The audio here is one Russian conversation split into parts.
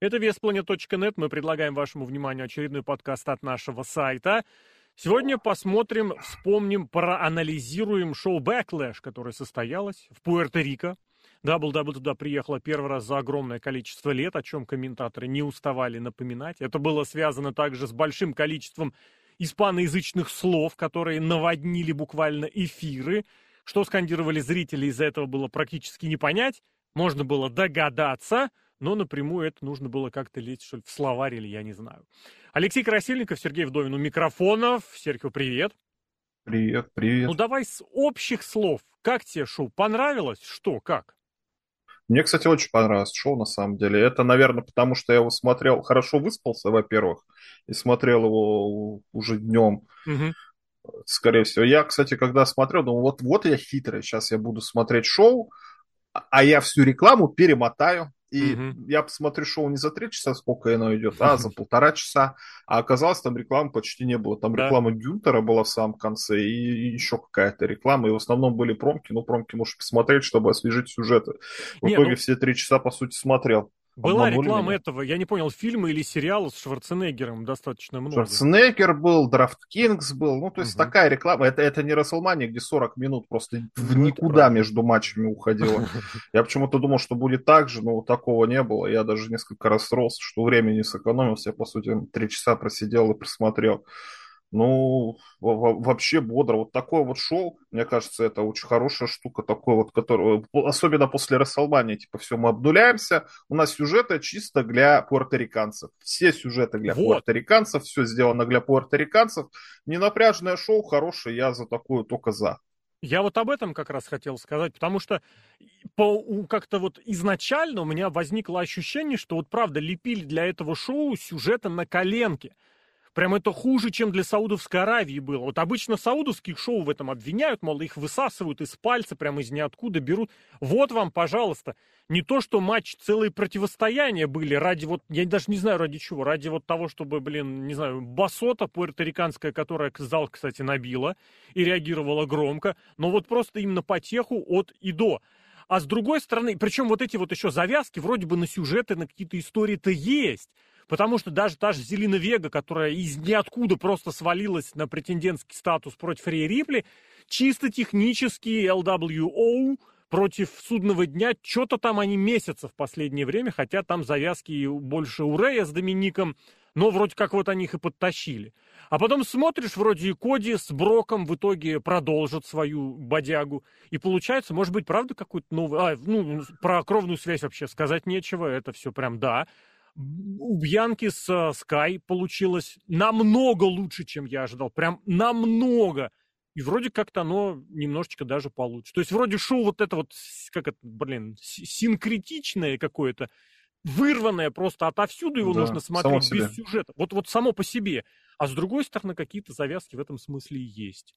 Это Веспланет.нет. Мы предлагаем вашему вниманию очередной подкаст от нашего сайта. Сегодня посмотрим, вспомним, проанализируем шоу Backlash, которое состоялось в Пуэрто-Рико. WWE туда приехала первый раз за огромное количество лет, о чем комментаторы не уставали напоминать. Это было связано также с большим количеством испаноязычных слов, которые наводнили буквально эфиры. Что скандировали зрители, из-за этого было практически не понять. Можно было догадаться – но напрямую это нужно было как-то лезть, что ли, в словарь или я не знаю. Алексей Красильников, Сергей Вдовин у микрофонов. Серхио, привет. Привет, привет. Ну давай с общих слов. Как тебе шоу? Понравилось? Что, как? Мне, кстати, очень понравилось шоу, на самом деле. Это, наверное, потому что я его смотрел, хорошо выспался, во-первых, и смотрел его уже днем. Угу. Скорее всего. Я, кстати, когда смотрел, думал, вот, вот я хитрый, сейчас я буду смотреть шоу, а я всю рекламу перемотаю, и угу. я посмотрю шоу не за три часа, сколько оно идет, а за полтора часа. А оказалось, там рекламы почти не было. Там да. реклама Гюнтера была в самом конце, и еще какая-то реклама. И в основном были промки. Ну, промки можешь посмотреть, чтобы освежить сюжеты. В не, итоге ну... все три часа, по сути, смотрел. Была реклама этого, я не понял, фильма или сериала с Шварценеггером достаточно много. Шварценеггер был, Драфт Кингс был, ну, то есть угу. такая реклама, это, это не Расселмания, где 40 минут просто в ну, никуда между матчами уходило. Я почему-то думал, что будет так же, но такого не было. Я даже несколько раз расстроился, что времени сэкономился, я, по сути, три часа просидел и просмотрел. Ну, вообще бодро. Вот такое вот шоу, мне кажется, это очень хорошая штука, такое вот, которое, особенно после Расселмания, типа, все, мы обдуляемся, у нас сюжеты чисто для пуэрториканцев. Все сюжеты для вот. пуэрториканцев, все сделано для пуэрториканцев. Ненапряжное шоу, хорошее, я за такое только за. Я вот об этом как раз хотел сказать, потому что по, как-то вот изначально у меня возникло ощущение, что вот правда лепили для этого шоу сюжеты на коленке. Прям это хуже, чем для Саудовской Аравии было. Вот обычно саудовских шоу в этом обвиняют, мол, их высасывают из пальца, прямо из ниоткуда берут. Вот вам, пожалуйста. Не то, что матч, целые противостояния были ради вот, я даже не знаю ради чего, ради вот того, чтобы, блин, не знаю, басота пуэрториканская, которая зал, кстати, набила и реагировала громко, но вот просто именно потеху от и до. А с другой стороны, причем вот эти вот еще завязки вроде бы на сюжеты, на какие-то истории-то есть. Потому что даже та же Зелина Вега, которая из ниоткуда просто свалилась на претендентский статус против Рей Рипли, чисто технически LWO против судного дня, что-то там они месяца в последнее время, хотя там завязки больше у Рея с Домиником, но вроде как вот они их и подтащили. А потом смотришь, вроде и Коди с Броком в итоге продолжат свою бодягу. И получается, может быть, правда, какой-то новый... А, ну, про кровную связь вообще сказать нечего, это все прям да у Бьянки с Sky получилось намного лучше, чем я ожидал. Прям намного. И вроде как-то оно немножечко даже получше. То есть вроде шоу вот это вот, как это, блин, синкретичное какое-то, вырванное просто отовсюду его да, нужно смотреть без сюжета. Вот, вот само по себе. А с другой стороны, какие-то завязки в этом смысле есть.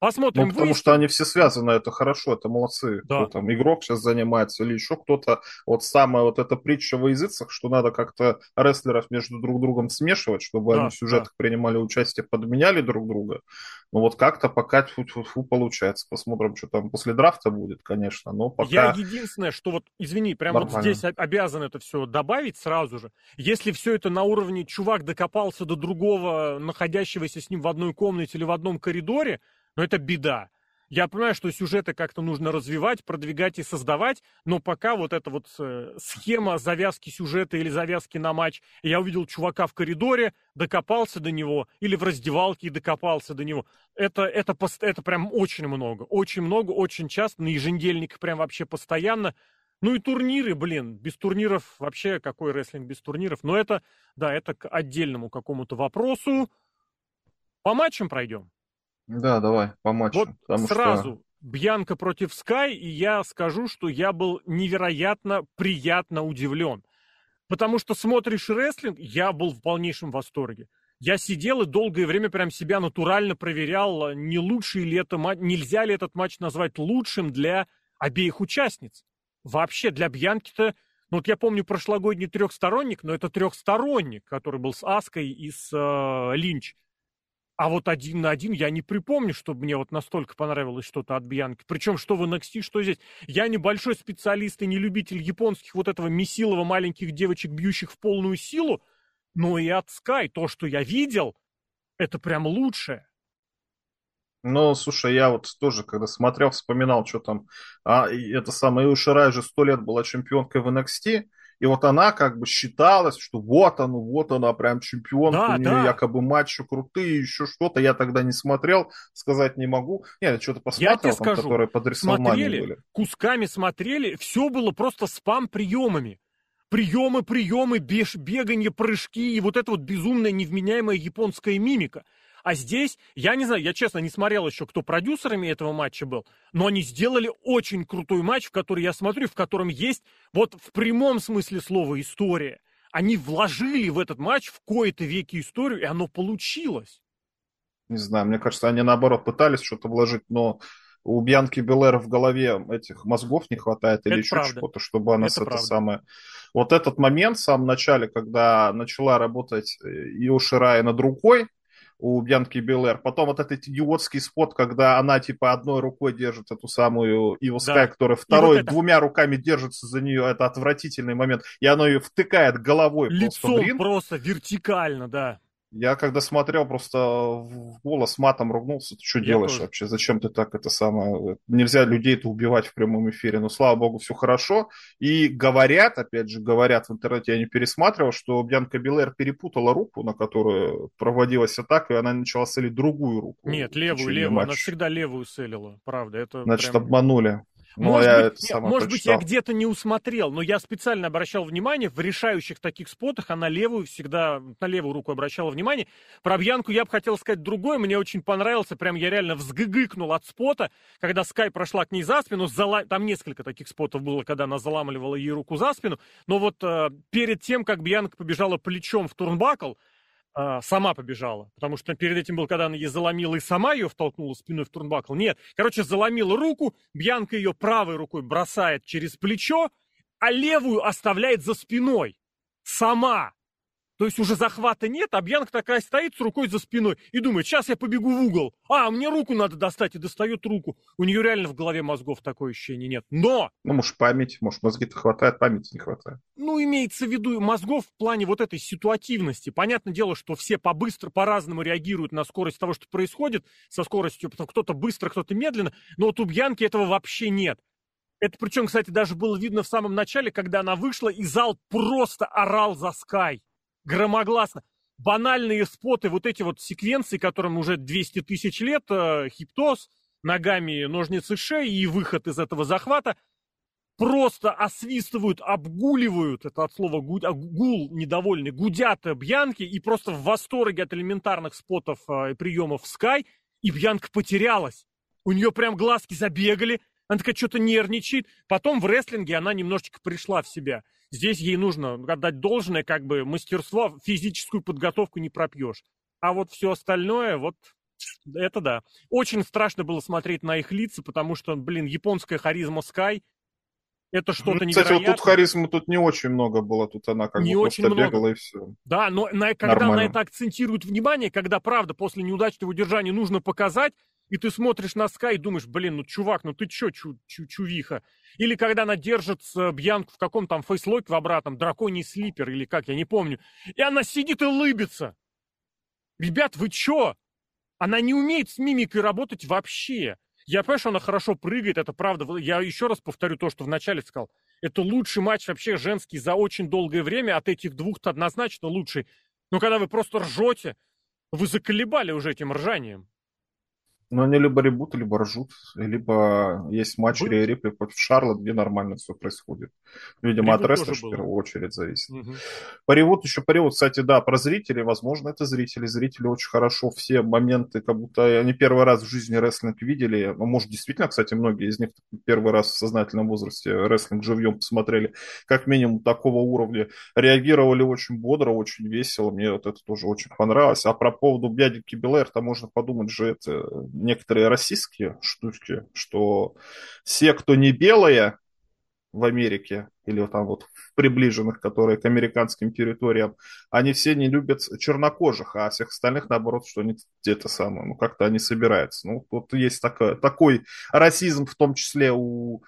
Посмотрим. Ну, потому что они все связаны, это хорошо, это молодцы. Да. Кто там, игрок сейчас занимается или еще кто-то. Вот самая вот эта притча во языцах, что надо как-то рестлеров между друг другом смешивать, чтобы да, они в сюжетах да. принимали участие, подменяли друг друга. Ну вот как-то пока фу -фу -фу получается. Посмотрим, что там после драфта будет, конечно. Но пока... Я единственное, что вот, извини, прям Нормально. вот здесь обязан это все добавить сразу же. Если все это на уровне чувак докопался до другого, находящегося с ним в одной комнате или в одном коридоре, но это беда. Я понимаю, что сюжеты как-то нужно развивать, продвигать и создавать, но пока вот эта вот э, схема завязки сюжета или завязки на матч, я увидел чувака в коридоре, докопался до него, или в раздевалке и докопался до него. Это, это, это прям очень много. Очень много, очень часто, на еженедельниках прям вообще постоянно. Ну и турниры, блин, без турниров вообще какой рестлинг без турниров. Но это, да, это к отдельному какому-то вопросу. По матчам пройдем. Да, давай, по матчу. Вот сразу что... Бьянка против Скай, и я скажу, что я был невероятно приятно удивлен. Потому что смотришь рестлинг, я был в полнейшем восторге. Я сидел и долгое время прям себя натурально проверял, не лучший ли это матч, нельзя ли этот матч назвать лучшим для обеих участниц. Вообще, для Бьянки-то, ну вот я помню прошлогодний трехсторонник, но это трехсторонник, который был с Аской и с э, Линч. А вот один на один я не припомню, чтобы мне вот настолько понравилось что-то от Бьянки. Причем что в NXT, что здесь. Я небольшой специалист и не любитель японских вот этого месилова маленьких девочек, бьющих в полную силу. Но и от Sky то, что я видел, это прям лучшее. Ну, слушай, я вот тоже, когда смотрел, вспоминал, что там, а, это самое, Иоширай же сто лет была чемпионкой в NXT, и вот она как бы считалась, что вот она, вот она прям чемпионка, да, у нее да. якобы матчи крутые, еще что-то. Я тогда не смотрел, сказать не могу. Нет, что-то посмотрел, я тебе там, скажу, которые под смотрели, были. Кусками смотрели, все было просто спам-приемами. Приемы, приемы, беж, бегание, прыжки и вот эта вот безумная невменяемая японская мимика – а здесь, я не знаю, я честно не смотрел еще, кто продюсерами этого матча был, но они сделали очень крутой матч, в который я смотрю, в котором есть вот в прямом смысле слова история. Они вложили в этот матч в кои-то веки историю, и оно получилось. Не знаю, мне кажется, они наоборот пытались что-то вложить, но у Бьянки Белэр в голове этих мозгов не хватает или это еще что-то, чтобы она это, с это самое... Вот этот момент в самом начале, когда начала работать Ио Ширай над рукой, у Бьянки Белэр. Потом вот этот идиотский спот, когда она типа одной рукой держит эту самую Иву Скай, да. которая второй вот это... двумя руками держится за нее. Это отвратительный момент. И она ее втыкает головой Лицом просто, просто вертикально, да. Я когда смотрел, просто в голос матом ругнулся. Ты что Я делаешь тоже. вообще? Зачем ты так это самое? Нельзя людей-то убивать в прямом эфире. Но, слава богу, все хорошо. И говорят, опять же, говорят в интернете, я не пересматривал, что Бьянка Белэр перепутала руку, на которую проводилась атака, и она начала селить другую руку. Нет, левую, левую. Матча. Она всегда левую селила, правда. Это Значит, прям... обманули. Ну, может, я быть, нет, может быть, я где-то не усмотрел, но я специально обращал внимание, в решающих таких спотах она левую всегда, на левую руку обращала внимание. Про Бьянку я бы хотел сказать другое, мне очень понравился, прям я реально взгыгыкнул от спота, когда Скай прошла к ней за спину, зала... там несколько таких спотов было, когда она заламывала ей руку за спину, но вот э, перед тем, как Бьянка побежала плечом в турнбакл, а, сама побежала. Потому что перед этим был, когда она ей заломила и сама ее втолкнула спиной в турнбакл. Нет, короче, заломила руку, Бьянка ее правой рукой бросает через плечо, а левую оставляет за спиной. Сама. То есть уже захвата нет, а Бьянка такая стоит с рукой за спиной и думает, сейчас я побегу в угол. А, мне руку надо достать, и достает руку. У нее реально в голове мозгов такое ощущение нет. Но... Ну, может, память, может, мозги-то хватает, памяти не хватает. Ну, имеется в виду мозгов в плане вот этой ситуативности. Понятное дело, что все побыстро, по-разному реагируют на скорость того, что происходит, со скоростью, кто-то быстро, кто-то медленно, но вот у Бьянки этого вообще нет. Это причем, кстати, даже было видно в самом начале, когда она вышла, и зал просто орал за Скай громогласно. Банальные споты, вот эти вот секвенции, которым уже 200 тысяч лет, э, хиптоз, ногами ножницы шеи и выход из этого захвата, просто освистывают, обгуливают, это от слова гу, а, гул недовольный, гудят Бьянки и просто в восторге от элементарных спотов э, и приемов Sky, и Бьянка потерялась. У нее прям глазки забегали, она такая что-то нервничает. Потом в рестлинге она немножечко пришла в себя. Здесь ей нужно отдать должное, как бы мастерство, физическую подготовку не пропьешь. А вот все остальное, вот это да. Очень страшно было смотреть на их лица, потому что, блин, японская харизма Sky это что-то ну, Кстати, вот тут харизмы тут не очень много было, тут она как не бы очень просто много. бегала и все. Да, но на, когда Нормально. на это акцентируют внимание, когда, правда, после неудачного удержания нужно показать, и ты смотришь на Скай и думаешь, блин, ну, чувак, ну ты чё, чу, чу, чувиха? Или когда она держит Бьянку в каком там фейслоке в обратном, драконий слипер или как, я не помню, и она сидит и лыбится. Ребят, вы чё? Она не умеет с мимикой работать вообще. Я понимаю, что она хорошо прыгает, это правда. Я еще раз повторю то, что вначале сказал. Это лучший матч вообще женский за очень долгое время. От этих двух-то однозначно лучший. Но когда вы просто ржете, вы заколебали уже этим ржанием. Ну, они либо ребут, либо ржут, либо есть матч Рия Рипли против Шарлот, где нормально все происходит. Видимо, Ревут от рестлера в первую очередь зависит. Угу. Ревут еще ревут, кстати, да, про зрителей, возможно, это зрители. Зрители очень хорошо все моменты, как будто они первый раз в жизни рестлинг видели. Ну, может, действительно, кстати, многие из них первый раз в сознательном возрасте рестлинг живьем посмотрели. Как минимум такого уровня. Реагировали очень бодро, очень весело. Мне вот это тоже очень понравилось. А про поводу Бядики Белэр, там можно подумать же, это некоторые российские штучки, что все, кто не белые, в Америке или там вот приближенных, которые к американским территориям, они все не любят чернокожих, а всех остальных, наоборот, что они где-то самое, ну, как-то они собираются. Ну, вот есть такой, такой расизм, в том числе у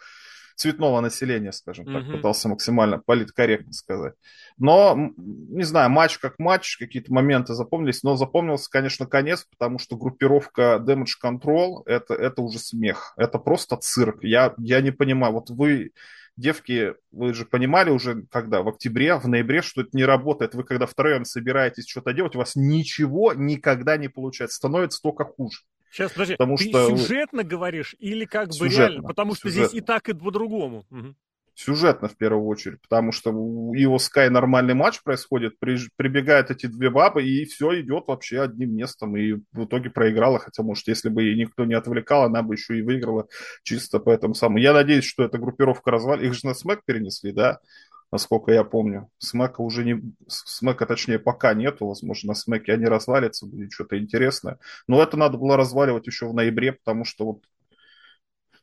цветного населения, скажем так, mm-hmm. пытался максимально политкорректно сказать. Но, не знаю, матч как матч, какие-то моменты запомнились, но запомнился, конечно, конец, потому что группировка Damage Control это, это уже смех, это просто цирк. Я, я не понимаю, вот вы девки, вы же понимали уже, когда в октябре, в ноябре, что это не работает. Вы когда втроем собираетесь что-то делать, у вас ничего никогда не получается. Становится только хуже. Сейчас, подожди, Потому ты что... сюжетно говоришь или как бы сюжетно, реально? Потому что сюжетно. здесь и так, и по-другому. Угу. Сюжетно в первую очередь, потому что у его Sky нормальный матч происходит, при, прибегают эти две бабы, и все идет вообще одним местом, и в итоге проиграла, хотя, может, если бы ей никто не отвлекал, она бы еще и выиграла чисто по этому самому. Я надеюсь, что эта группировка развалит. Их же на смэк перенесли, да? Насколько я помню. Смека уже не... Смека, точнее, пока нету. Возможно, на смеке они развалятся, будет что-то интересное. Но это надо было разваливать еще в ноябре, потому что вот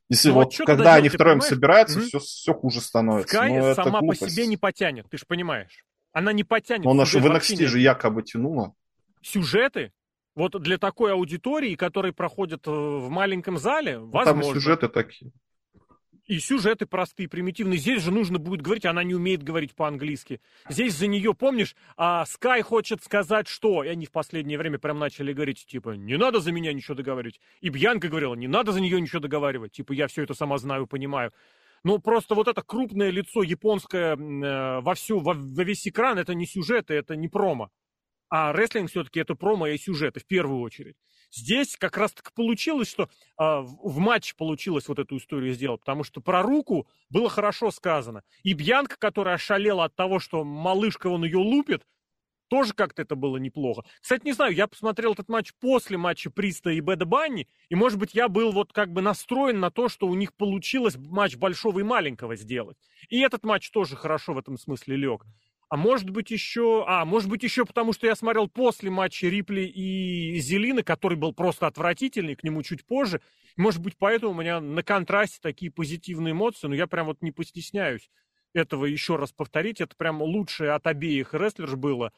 если ну, вот а когда они втроем собираются, mm-hmm. все, все хуже становится. Sky Но сама по себе не потянет, ты же понимаешь. Она не потянет. Но она же в NXT же якобы тянула. Сюжеты? Вот для такой аудитории, которая проходит э, в маленьком зале, ну, возможно. Там сюжеты такие. И сюжеты простые, примитивные. Здесь же нужно будет говорить, она не умеет говорить по-английски. Здесь за нее, помнишь, а Скай хочет сказать что? И они в последнее время прям начали говорить, типа, не надо за меня ничего договаривать. И Бьянка говорила, не надо за нее ничего договаривать. Типа, я все это сама знаю, понимаю. Но просто вот это крупное лицо японское э, во, всю, во, во весь экран, это не сюжеты, это не промо. А рестлинг все-таки это промо и сюжеты в первую очередь. Здесь как раз так получилось, что э, в матче получилось вот эту историю сделать, потому что про руку было хорошо сказано. И Бьянка, которая ошалела от того, что малышка он ее лупит, тоже как-то это было неплохо. Кстати, не знаю, я посмотрел этот матч после матча Приста и Беда Банни, и, может быть, я был вот как бы настроен на то, что у них получилось матч большого и маленького сделать. И этот матч тоже хорошо в этом смысле лег. А может быть еще... А, может быть еще потому, что я смотрел после матча Рипли и Зелина, который был просто отвратительный, к нему чуть позже. Может быть, поэтому у меня на контрасте такие позитивные эмоции, но я прям вот не постесняюсь этого еще раз повторить. Это прям лучшее от обеих рестлерш было.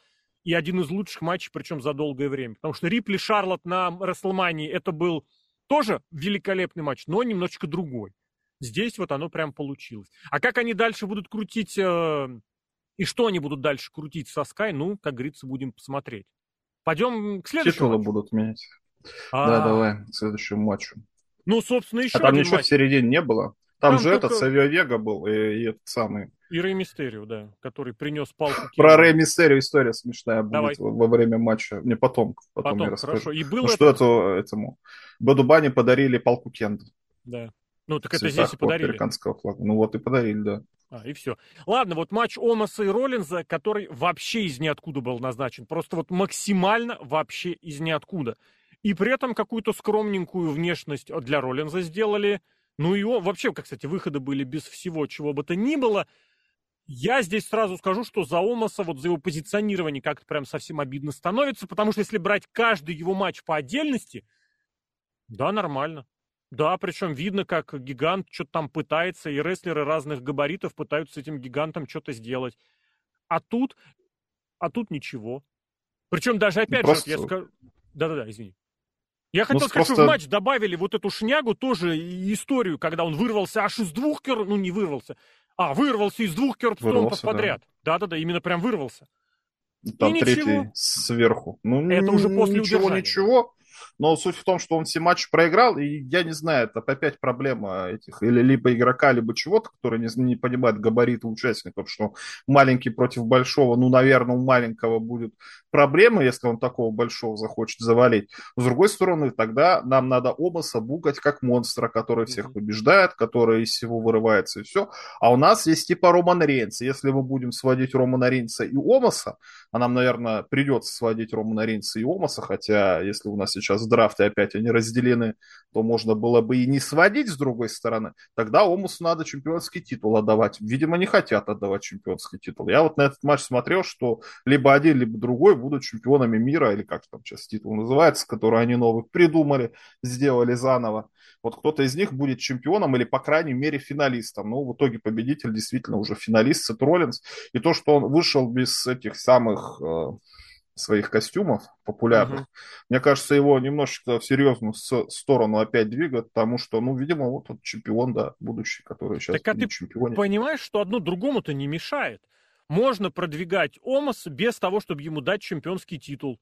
И один из лучших матчей, причем за долгое время. Потому что Рипли Шарлот на Рестлмании это был тоже великолепный матч, но немножечко другой. Здесь вот оно прям получилось. А как они дальше будут крутить э, и что они будут дальше крутить со Sky, ну, как говорится, будем посмотреть. Пойдем к следующему Титулы матчу. будут менять. А... Да, давай, к следующему матчу. Ну, собственно, еще А там ничего матч. в середине не было? Там, там же только... этот Савио Вега был, и, и этот самый... И Рэй Мистерио, да, который принес палку. Про Рэй Мистерио история смешная будет Давай. во время матча. Не, потом. Потом, потом я расскажу. Хорошо. И было ну, это... что это, этому... Бэду Бани подарили палку Кенда. Да. Ну, так это здесь и подарили. американского флага. Ну, вот и подарили, да. А, и все. Ладно, вот матч Омаса и Роллинза, который вообще из ниоткуда был назначен. Просто вот максимально вообще из ниоткуда. И при этом какую-то скромненькую внешность для Роллинза сделали. Ну и он, вообще, как, кстати, выходы были без всего, чего бы то ни было. Я здесь сразу скажу, что за Омаса, вот за его позиционирование как-то прям совсем обидно становится, потому что если брать каждый его матч по отдельности, да, нормально. Да, причем видно, как гигант что-то там пытается, и рестлеры разных габаритов пытаются с этим гигантом что-то сделать. А тут, а тут ничего. Причем даже, ну, опять просто... же, я скажу... Да-да-да, извини. Я хотел ну, сказать, просто... что в матч добавили вот эту шнягу, тоже историю, когда он вырвался аж из двух кер... Ну, не вырвался. А, вырвался из двух керпстомпов подряд. Да-да-да, именно прям вырвался. Там и третий ничего. сверху. Ну, Это уже после ничего, удержания. ничего. Но суть в том, что он все матчи проиграл, и я не знаю, это опять проблема этих, или либо игрока, либо чего-то, который не, не понимает габариты участников, что маленький против большого, ну, наверное, у маленького будет проблема, если он такого большого захочет завалить. С другой стороны, тогда нам надо Омаса бугать как монстра, который всех побеждает, который из всего вырывается и все. А у нас есть типа Роман Рейнс. Если мы будем сводить Романа Рейнса и Омаса, а нам, наверное, придется сводить Романа Рейнса и Омаса, хотя если у нас сейчас сейчас драфты опять они разделены, то можно было бы и не сводить с другой стороны. Тогда Омусу надо чемпионский титул отдавать. Видимо, не хотят отдавать чемпионский титул. Я вот на этот матч смотрел, что либо один, либо другой будут чемпионами мира, или как там сейчас титул называется, который они новый придумали, сделали заново. Вот кто-то из них будет чемпионом или, по крайней мере, финалистом. Ну, в итоге победитель действительно уже финалист Сет Роллинс. И то, что он вышел без этих самых э, своих костюмов популярных, угу. мне кажется, его немножечко в серьезную сторону опять двигают, потому что, ну, видимо, вот он чемпион, да, будущий, который сейчас так, а ты чемпионе. понимаешь, что одно другому-то не мешает? Можно продвигать Омас без того, чтобы ему дать чемпионский титул.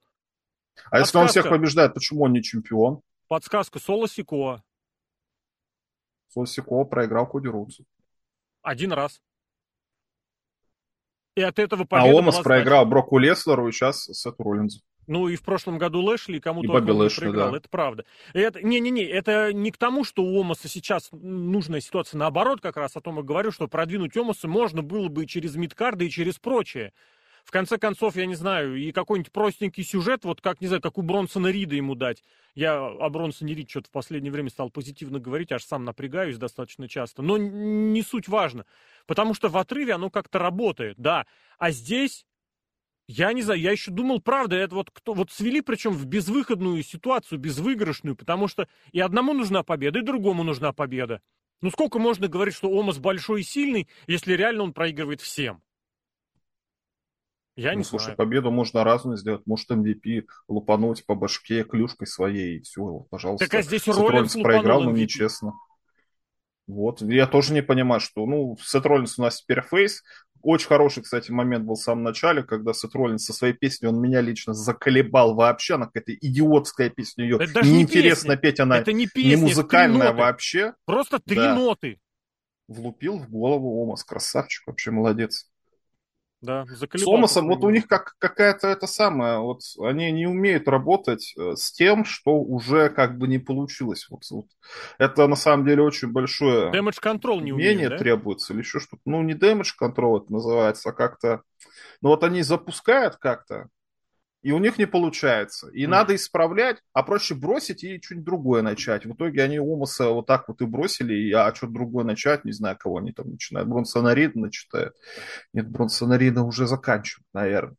А Подсказка. если он всех побеждает, почему он не чемпион? Подсказка Соло Сикоа. Соло проиграл Коди Рудсу. Один раз. И от этого победа А Омас проиграл Броку Леслеру и сейчас Сету Роллинзу. Ну и в прошлом году Лэшли кому-то он проиграл, да. это правда. Это, не-не-не, это не к тому, что у Омаса сейчас нужная ситуация, наоборот, как раз о том и говорю, что продвинуть Омаса можно было бы и через мидкарды, и через прочее в конце концов, я не знаю, и какой-нибудь простенький сюжет, вот как, не знаю, как у Бронсона Рида ему дать. Я о Бронсоне Рид что-то в последнее время стал позитивно говорить, аж сам напрягаюсь достаточно часто. Но не суть важно, потому что в отрыве оно как-то работает, да. А здесь я не знаю, я еще думал, правда, это вот кто вот свели, причем в безвыходную ситуацию, безвыигрышную, потому что и одному нужна победа, и другому нужна победа. Ну сколько можно говорить, что Омас большой и сильный, если реально он проигрывает всем? Я ну, не слушай, знаю. победу можно разную сделать. Может, MVP лупануть по башке клюшкой своей, и все, пожалуйста. Так а здесь Роллинс проиграл, но нечестно. Вот, я тоже не понимаю, что, ну, Сет Роллинс у нас теперь фейс. Очень хороший, кстати, момент был в самом начале, когда Сет Роллинс со своей песней, он меня лично заколебал вообще. Она какая-то идиотская песня, ее это неинтересно не петь, она это не, песня, не музыкальная вообще. Просто три да. ноты. Влупил в голову Омас, красавчик, вообще молодец. Да, С Омасом, вот у них как какая-то это самое, вот они не умеют работать э, с тем, что уже как бы не получилось. Вот, вот. Это на самом деле очень большое Damage control не умение умеют, да? требуется или еще что-то. Ну, не damage control это называется, а как-то... Ну, вот они запускают как-то, и у них не получается. И mm. надо исправлять, а проще бросить и что-нибудь другое начать. В итоге они Омаса вот так вот и бросили, и, а что-то другое начать, не знаю, кого они там начинают. Бронсонарида начитают. Нет, Бронсонарида уже заканчивают, наверное.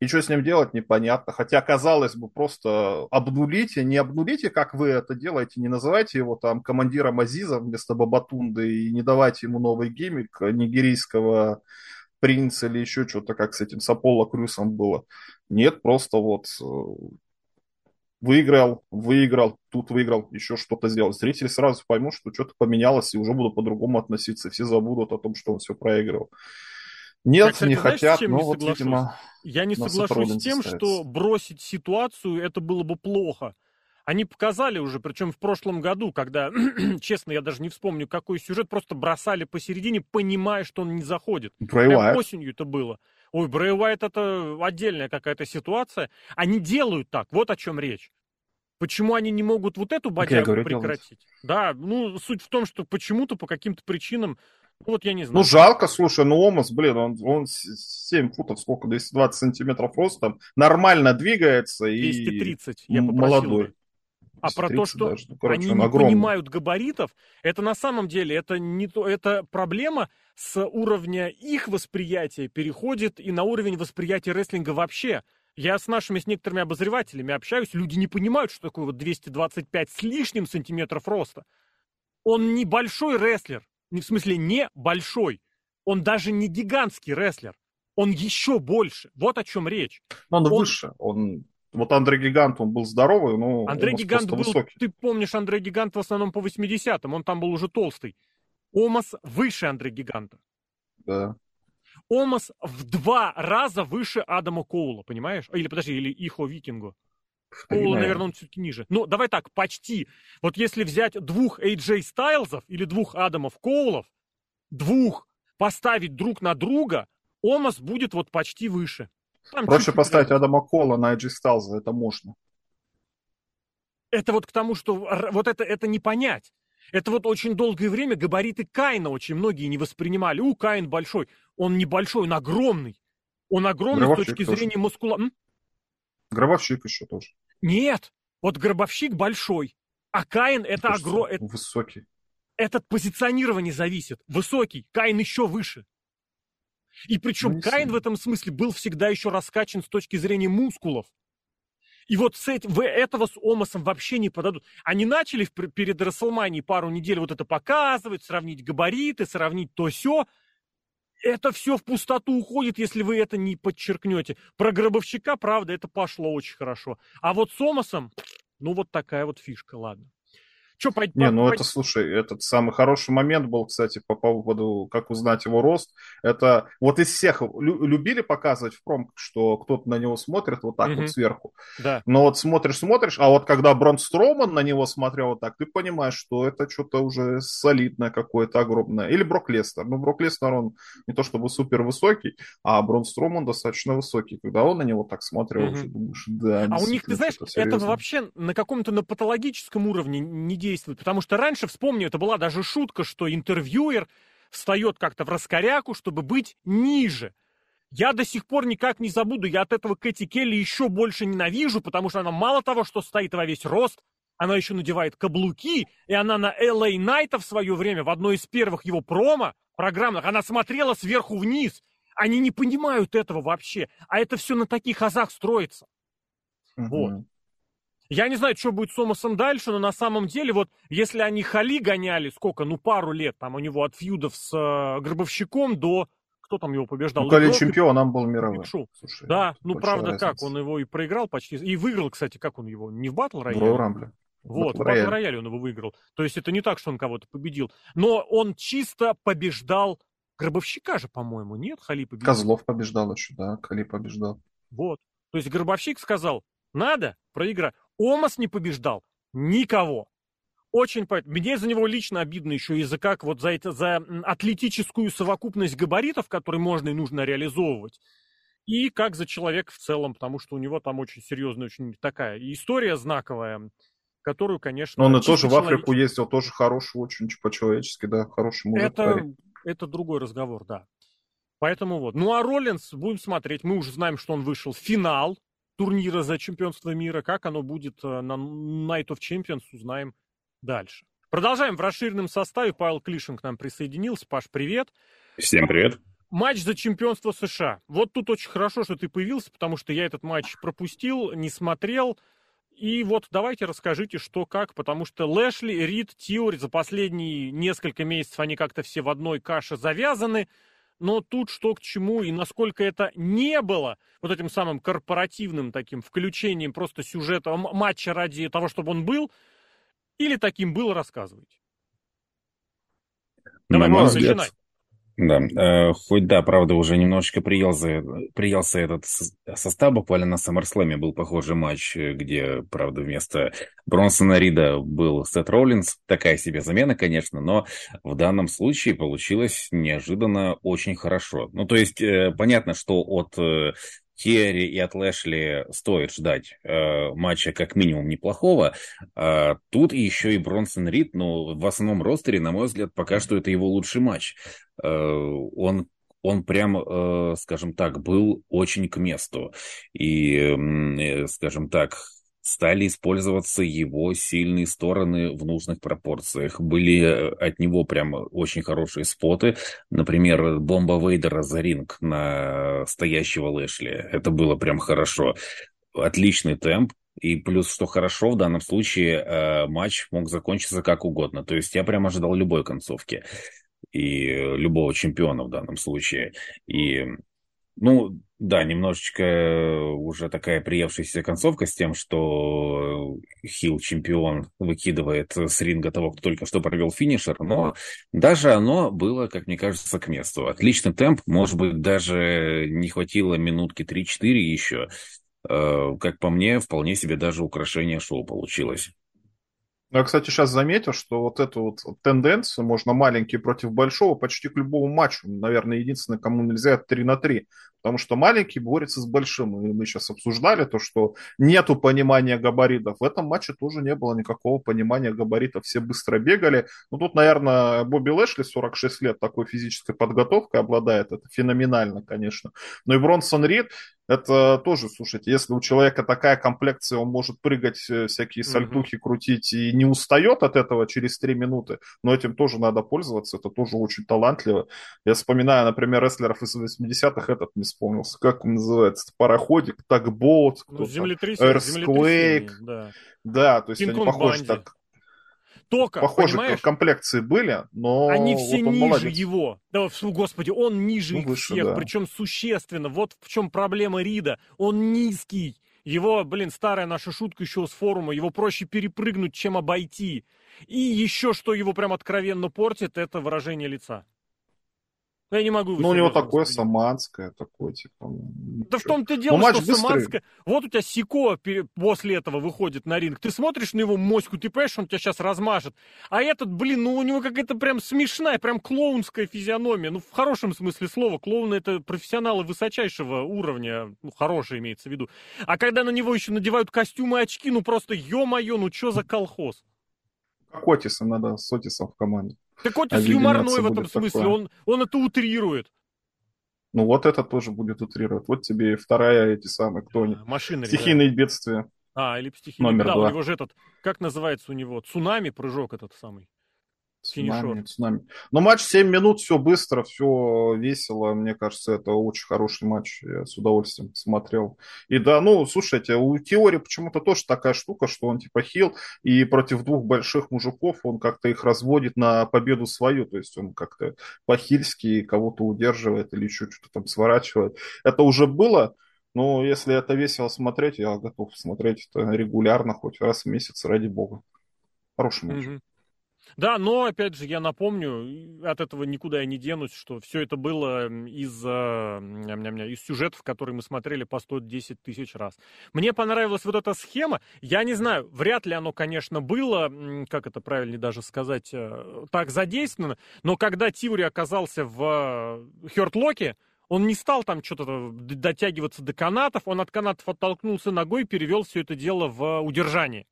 И что с ним делать, непонятно. Хотя, казалось бы, просто обнулите, не обнулите, как вы это делаете, не называйте его там командиром Азиза вместо Бабатунды и не давайте ему новый гиммик нигерийского принца или еще что-то, как с этим, с Аполло Крюсом было. Нет, просто вот э, выиграл, выиграл, тут выиграл, еще что-то сделал. Зрители сразу поймут, что что-то поменялось, и уже будут по-другому относиться. Все забудут о том, что он все проигрывал. Нет, я, кстати, не знаешь, хотят, но вот, видимо... Я не соглашусь с тем, что бросить ситуацию, это было бы плохо. Они показали уже, причем в прошлом году, когда, честно, я даже не вспомню, какой сюжет, просто бросали посередине, понимая, что он не заходит. Прям осенью это было. Ой, Брэй Уайт это отдельная какая-то ситуация. Они делают так, вот о чем речь. Почему они не могут вот эту бодягу говорю, прекратить? Делают. Да, ну, суть в том, что почему-то, по каким-то причинам, ну, вот я не знаю. Ну, жалко, слушай, ну, Омас, блин, он, он 7 футов, сколько, 220 сантиметров ростом, нормально двигается 230, и я молодой. А про то, что даже. Ну, короче, они не огромный. понимают габаритов, это на самом деле это не то, это проблема с уровня их восприятия переходит и на уровень восприятия рестлинга вообще. Я с нашими, с некоторыми обозревателями общаюсь, люди не понимают, что такое вот 225 с лишним сантиметров роста. Он не большой рестлер, в смысле не большой, он даже не гигантский рестлер, он еще больше. Вот о чем речь. Но он, он выше, он вот Андрей Гигант, он был здоровый, но Андрей Гигант был, высокий. ты помнишь Андрей Гигант в основном по 80-м, он там был уже толстый. Омас выше Андрея Гиганта. Да. Омас в два раза выше Адама Коула, понимаешь? Или, подожди, или Ихо Викингу. Коула, наверное, он все-таки ниже. Ну, давай так, почти. Вот если взять двух AJ Стайлзов или двух Адамов Коулов, двух поставить друг на друга, Омас будет вот почти выше. Там Проще поставить. Адама Кола на Эджи Сталза, это можно. Это вот к тому, что вот это, это не понять. Это вот очень долгое время габариты Кайна очень многие не воспринимали. У, Каин большой. Он не большой, он огромный. Он огромный Гробовщик с точки тоже. зрения мускула... Гробовщик еще тоже. Нет. Вот Гробовщик большой, а Каин это огромный... Высокий. Этот позиционирование зависит. Высокий, Каин еще выше. И причем ну, Каин в этом смысле был всегда еще раскачан с точки зрения мускулов. И вот с этим, вы этого с Омасом вообще не подадут. Они начали перед Расселманией пару недель вот это показывать, сравнить габариты, сравнить то все. Это все в пустоту уходит, если вы это не подчеркнете. Про гробовщика, правда, это пошло очень хорошо. А вот с Омасом, ну вот такая вот фишка, ладно. Что, по, Не, ну это, слушай, этот самый хороший момент был, кстати, по поводу, как узнать его рост. Это вот из всех лю- любили показывать в промках, что кто-то на него смотрит вот так mm-hmm. вот сверху. Да. Но вот смотришь, смотришь, а вот когда Брон Строман на него смотрел вот так, ты понимаешь, что это что-то уже солидное какое-то огромное. Или Брок Лестер. Ну, Брок Лестер, он не то чтобы супер высокий, а Брон Строман достаточно высокий. Когда он на него так смотрел, mm-hmm. уже думаешь, да. А у них, ты знаешь, это вообще на каком-то на патологическом уровне не действует. Потому что раньше, вспомню, это была даже шутка, что интервьюер встает как-то в раскоряку, чтобы быть ниже. Я до сих пор никак не забуду, я от этого Кэти Келли еще больше ненавижу, потому что она мало того, что стоит во весь рост, она еще надевает каблуки, и она на LA Найта в свое время, в одной из первых его промо программных, она смотрела сверху вниз. Они не понимают этого вообще, а это все на таких азах строится. Uh-huh. Вот. Я не знаю, что будет с Омасом дальше, но на самом деле, вот если они Хали гоняли, сколько, ну пару лет, там у него от фьюдов с э, Гробовщиком до... Кто там его побеждал? Ну, Хали чемпионом был мировым. Слушай, да, ну правда разница. как, он его и проиграл почти, и выиграл, кстати, как он его, не в Батл Рояле? Вот, в Батл Рояле он его выиграл. То есть это не так, что он кого-то победил. Но он чисто побеждал Гробовщика же, по-моему, нет? Хали победил. Козлов побеждал еще, да, Хали побеждал. Вот. То есть Гробовщик сказал, надо, проиграть. Омас не побеждал никого. Очень Мне за него лично обидно еще из-за как вот за, это, за атлетическую совокупность габаритов, которые можно и нужно реализовывать. И как за человека в целом, потому что у него там очень серьезная, очень такая история знаковая, которую, конечно... Но он и тоже в Африку ездил, тоже хороший, очень по-человечески, да, хороший мужик. Это, это другой разговор, да. Поэтому вот. Ну а Роллинс, будем смотреть, мы уже знаем, что он вышел в финал турнира за чемпионство мира. Как оно будет э, на Night of Champions, узнаем дальше. Продолжаем в расширенном составе. Павел Клишин к нам присоединился. Паш, привет. Всем привет. Матч за чемпионство США. Вот тут очень хорошо, что ты появился, потому что я этот матч пропустил, не смотрел. И вот давайте расскажите, что как, потому что Лэшли, Рид, Тиори за последние несколько месяцев они как-то все в одной каше завязаны но тут что к чему и насколько это не было вот этим самым корпоративным таким включением просто сюжета матча ради того, чтобы он был, или таким был, рассказывать. Давай, На мой взгляд, начинай. Да, э, хоть да, правда, уже немножечко приелся, приелся этот состав, буквально на SummerSlam был похожий матч, где, правда, вместо Бронсона Рида был Сет Роллинс, такая себе замена, конечно, но в данном случае получилось неожиданно очень хорошо. Ну, то есть, э, понятно, что от Керри и от Лэшли стоит ждать э, матча как минимум неплохого. А тут еще и Бронсон Рид, но в основном ростере, на мой взгляд, пока что это его лучший матч. Э, он он прям, э, скажем так, был очень к месту. И, э, скажем так, стали использоваться его сильные стороны в нужных пропорциях. Были э, от него прям очень хорошие споты. Например, бомба Вейдера за ринг на стоящего Лэшли. Это было прям хорошо. Отличный темп. И плюс, что хорошо, в данном случае э, матч мог закончиться как угодно. То есть я прям ожидал любой концовки. И любого чемпиона в данном случае. И ну, да, немножечко уже такая приевшаяся концовка с тем, что Хилл чемпион выкидывает с ринга того, кто только что провел финишер, но даже оно было, как мне кажется, к месту. Отличный темп, может быть, даже не хватило минутки 3-4 еще. Э, как по мне, вполне себе даже украшение шоу получилось. Я, кстати, сейчас заметил, что вот эту вот тенденцию, можно маленький против большого, почти к любому матчу. Наверное, единственное, кому нельзя, это 3 на 3. Потому что маленький борется с большим. И мы сейчас обсуждали то, что нету понимания габаритов. В этом матче тоже не было никакого понимания габаритов. Все быстро бегали. Ну, тут, наверное, Бобби Лэшли 46 лет такой физической подготовкой обладает. Это феноменально, конечно. Но и Бронсон Рид, Это тоже, слушайте, если у человека такая комплекция, он может прыгать, э, всякие сальтухи крутить и не устает от этого через три минуты, но этим тоже надо пользоваться, это тоже очень талантливо. Я вспоминаю, например, рестлеров из 80-х, этот не вспомнился, как он называется, пароходик, такбот, ну, кто-то, Earthquake. Да. да, то есть они похожи так только, Похоже, понимаешь, комплекции были, но они все вот ниже молодец. его. Да, господи, он ниже Ну, их выше, всех, да. причем существенно. Вот в чем проблема Рида. Он низкий. Его, блин, старая наша шутка еще с форума, его проще перепрыгнуть, чем обойти. И еще что его прям откровенно портит, это выражение лица. Ну, Я не могу Ну, у него такое саманское, такое, типа... ну, Да в том-то дело, Ну, что быстрый. Саманска... Вот у тебя Сико после этого выходит на ринг. Ты смотришь на его моську, ты понимаешь, он тебя сейчас размажет. А этот, блин, ну у него какая-то прям смешная, прям клоунская физиономия. Ну, в хорошем смысле слова. Клоуны это профессионалы высочайшего уровня. Ну, хорошие имеется в виду. А когда на него еще надевают костюмы и очки, ну просто ё-моё, ну что за колхоз? Как надо с Отисом в команде. Отис Объединяться юморной в этом смысле, такое. он, он это утрирует. Ну, вот это тоже будет утрировать. Вот тебе и вторая эти самые, кто они. Машины. Стихийные бедствия. А, или стихийные. Номер да, два. у него же этот, как называется у него, цунами, прыжок этот самый. Цунами, цунами. Но матч 7 минут, все быстро, все весело. Мне кажется, это очень хороший матч. Я с удовольствием смотрел. И да, ну, слушайте, у Теори почему-то тоже такая штука, что он типа хил, и против двух больших мужиков он как-то их разводит на победу свою. То есть он как-то по-хильски кого-то удерживает или еще что-то там сворачивает. Это уже было, но если это весело смотреть, я готов смотреть это регулярно, хоть раз в месяц, ради бога. Хороший матч. Мгм. Да, но, опять же, я напомню, от этого никуда я не денусь, что все это было из, э, ням-ням-ням, из сюжетов, которые мы смотрели по 110 тысяч раз. Мне понравилась вот эта схема. Я не знаю, вряд ли оно, конечно, было, как это правильнее даже сказать, э, так задействовано, но когда Тиури оказался в Хертлоке, он не стал там что-то д- дотягиваться до канатов, он от канатов оттолкнулся ногой и перевел все это дело в удержание.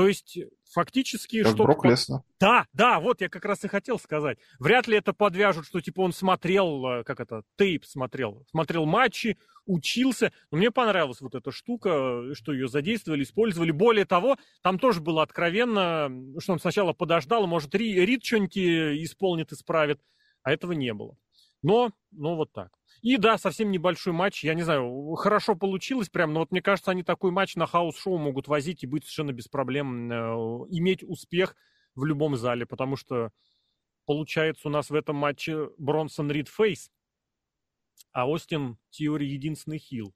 То есть, фактически, Как что-то... Брок Леснер. да, да, вот я как раз и хотел сказать. Вряд ли это подвяжут, что типа он смотрел, э, как это, тейп смотрел, смотрел матчи, учился. Но мне понравилась вот эта штука, э, что ее задействовали, использовали. Более того, там тоже было откровенно, что он сначала подождал, может, Ри- Рид что-нибудь э, исполнит, исправит, а этого не было. Но, но вот так. И да, совсем небольшой матч, я не знаю, хорошо получилось прям, но вот мне кажется, они такой матч на house show могут возить и быть совершенно без проблем, э, иметь успех в любом зале, потому что получается у нас в этом матче Бронсон Рид face, а Остин Тиори единственный хил.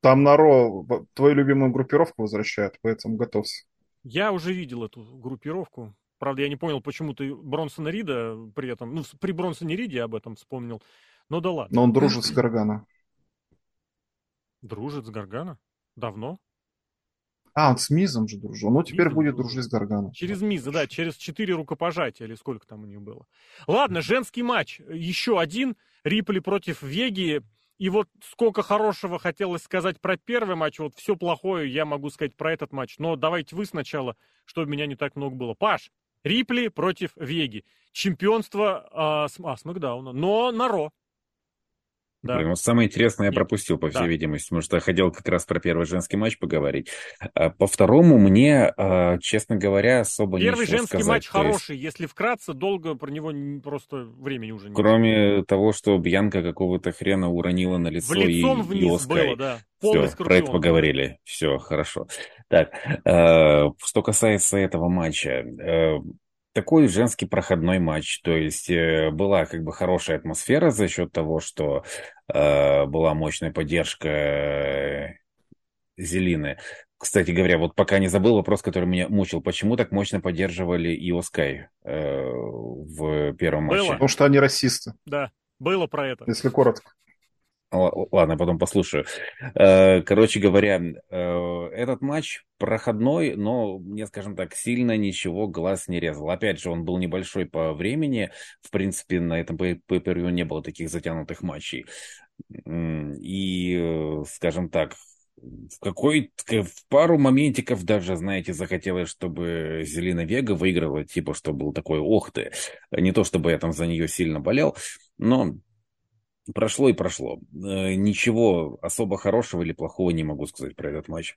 Там на Ро твою любимую группировку возвращают, поэтому готовься. Я уже видел эту группировку. Правда, я не понял, почему ты Бронсона Рида при этом, ну, при Бронсоне Риде об этом вспомнил. Ну да ладно. Но он дружит с Гаргана. Дружит с Гаргана? Давно? А, он с Мизом же дружил. Ну, теперь Мизом будет дружит. дружить с Гарганом. Через Миза, да, через четыре рукопожатия, или сколько там у них было. Ладно, женский матч. Еще один. Рипли против Веги. И вот сколько хорошего хотелось сказать про первый матч, вот все плохое я могу сказать про этот матч. Но давайте вы сначала, чтобы меня не так много было. Паш, Рипли против Веги. Чемпионство а, с, а, Смакдауна, но на Ро. Да. Блин, ну, самое интересное я пропустил, по всей Да. видимости, потому что я хотел как раз про первый женский матч поговорить. А По второму мне, а, честно говоря, особо Первый женский сказать. матч То есть, хороший. Если вкратце, долго про него просто времени уже нет. Кроме того, что Бьянка какого-то хрена уронила на лицо В лицом и, вниз и Оскай. было, да. Полный Все, про это поговорили. Все, хорошо. Так, э, что касается этого матча, э, такой женский проходной матч, то есть э, была как бы хорошая атмосфера за счет того, что э, была мощная поддержка э, Зелины. Кстати говоря, вот пока не забыл вопрос, который меня мучил. Почему так мощно поддерживали Ио Скай э, в первом Было. матче? Потому что они расисты, Да, было про это. если коротко. Ладно, потом послушаю. Э, Короче говоря, э, этот матч проходной, но мне, скажем так, сильно ничего глаз не резал. Опять же, он был небольшой по времени. В принципе, на этом per не было таких затянутых матчей. И, э, скажем так, в какой в пару моментиков даже, знаете, захотелось, чтобы Зелина Вега выиграла, типа, что был такой, ох ты. Не то, чтобы я там за нее сильно болел, но прошло и прошло. Э, ничего особо хорошего или плохого не могу сказать про этот матч.